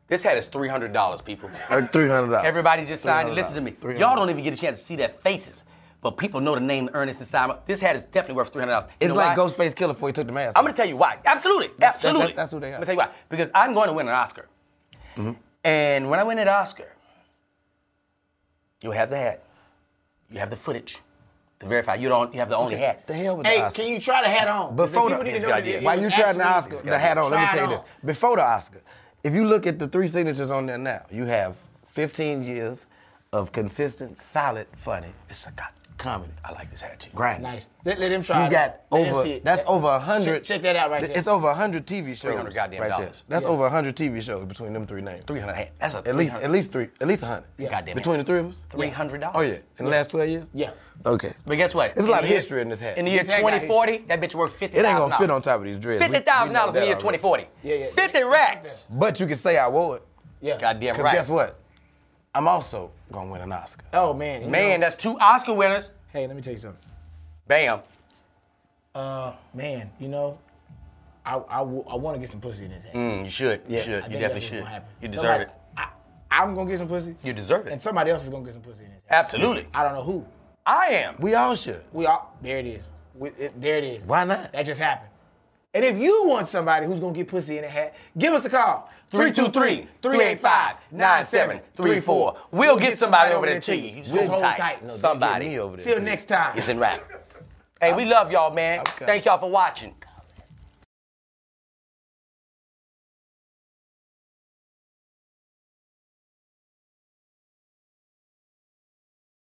Speaker 1: This hat is $300, people.
Speaker 3: Three hundred dollars.
Speaker 1: Everybody just signed it. Listen to me.
Speaker 3: $300.
Speaker 1: Y'all don't even get a chance to see their faces. But people know the name Ernest and Simon. This hat is definitely worth $300.
Speaker 3: It's like
Speaker 1: why?
Speaker 3: Ghostface Killah before he took the mask.
Speaker 1: I'm gonna tell you why. Absolutely, absolutely.
Speaker 3: that- that's who they are.
Speaker 1: I'm gonna tell you why. Because I'm going to win an Oscar.
Speaker 3: Mm-hmm.
Speaker 1: And when I win that Oscar, you'll have the hat. You have the footage to verify. You don't. You have the only hat.
Speaker 3: the hell with
Speaker 2: Hey,
Speaker 3: the Oscar.
Speaker 2: can you try the hat on?
Speaker 3: Before
Speaker 2: the
Speaker 3: the,
Speaker 2: people need to know
Speaker 1: got
Speaker 2: that
Speaker 3: while you trying the Oscar, the hat on. Let me tell you this. Before the Oscar, if you look at the three signatures on there now, you have 15 years of consistent, solid, funny
Speaker 1: It's a god.
Speaker 3: Comedy.
Speaker 1: I like this hat too.
Speaker 3: Grind.
Speaker 2: Nice. Let, let him try
Speaker 3: You got
Speaker 2: Let
Speaker 3: over. That's over a hundred.
Speaker 2: Check, check that out right there.
Speaker 3: It's over a hundred TV shows.
Speaker 1: 300 goddamn
Speaker 3: right there. That's
Speaker 2: Yeah.
Speaker 3: over a hundred TV shows between them three names.
Speaker 1: 300. That's a
Speaker 3: At least, at least three, at least a hundred.
Speaker 2: Yeah.
Speaker 1: Goddamn
Speaker 3: Between the three of us.
Speaker 1: $300.
Speaker 3: Oh yeah, in the last 12 years.
Speaker 2: yeah.
Speaker 3: Okay.
Speaker 1: But guess what?
Speaker 3: There's a lot of
Speaker 1: year-
Speaker 3: history in this hat.
Speaker 1: In the year
Speaker 2: This hat got
Speaker 1: 2040, that bitch worth fifty.
Speaker 3: It ain't gonna fit on top of these dreads.
Speaker 1: Fifty thousand dollars in the year 2040.
Speaker 2: Yeah, yeah.
Speaker 1: Fifty racks.
Speaker 3: But you can say I wore it.
Speaker 2: Yeah.
Speaker 1: Goddamn right.
Speaker 3: Because guess what? I'm also gonna win an Oscar.
Speaker 2: Oh man.
Speaker 1: Man,
Speaker 2: know-
Speaker 1: that's two Oscar winners.
Speaker 2: hey, let me tell you something.
Speaker 1: Bam.
Speaker 2: Uh, man, you know, I I, want to get some pussy in this hat.
Speaker 1: Mm, you should. You
Speaker 3: Yeah.
Speaker 1: should.
Speaker 2: I
Speaker 1: You definitely should. You deserve
Speaker 2: Somebody-
Speaker 1: it.
Speaker 2: I, I'm gonna get some pussy.
Speaker 1: You deserve it.
Speaker 2: And somebody else is gonna get some pussy in this hat.
Speaker 1: Absolutely.
Speaker 2: I don't know who.
Speaker 1: I am.
Speaker 3: We all should.
Speaker 2: We all there it is. We, it, there it is.
Speaker 3: Why not?
Speaker 2: That just happened. And if you want somebody who's gonna get pussy in a hat, give us a call.
Speaker 1: 323-385-9734. We'll get somebody over there to you. You just
Speaker 2: We'll
Speaker 1: hold tight.
Speaker 2: tight.
Speaker 3: No,
Speaker 1: Somebody.
Speaker 3: over there.
Speaker 2: Till next time.
Speaker 1: It's in rap. Hey, we love y'all, man.
Speaker 3: Okay.
Speaker 1: Thank y'all for watching.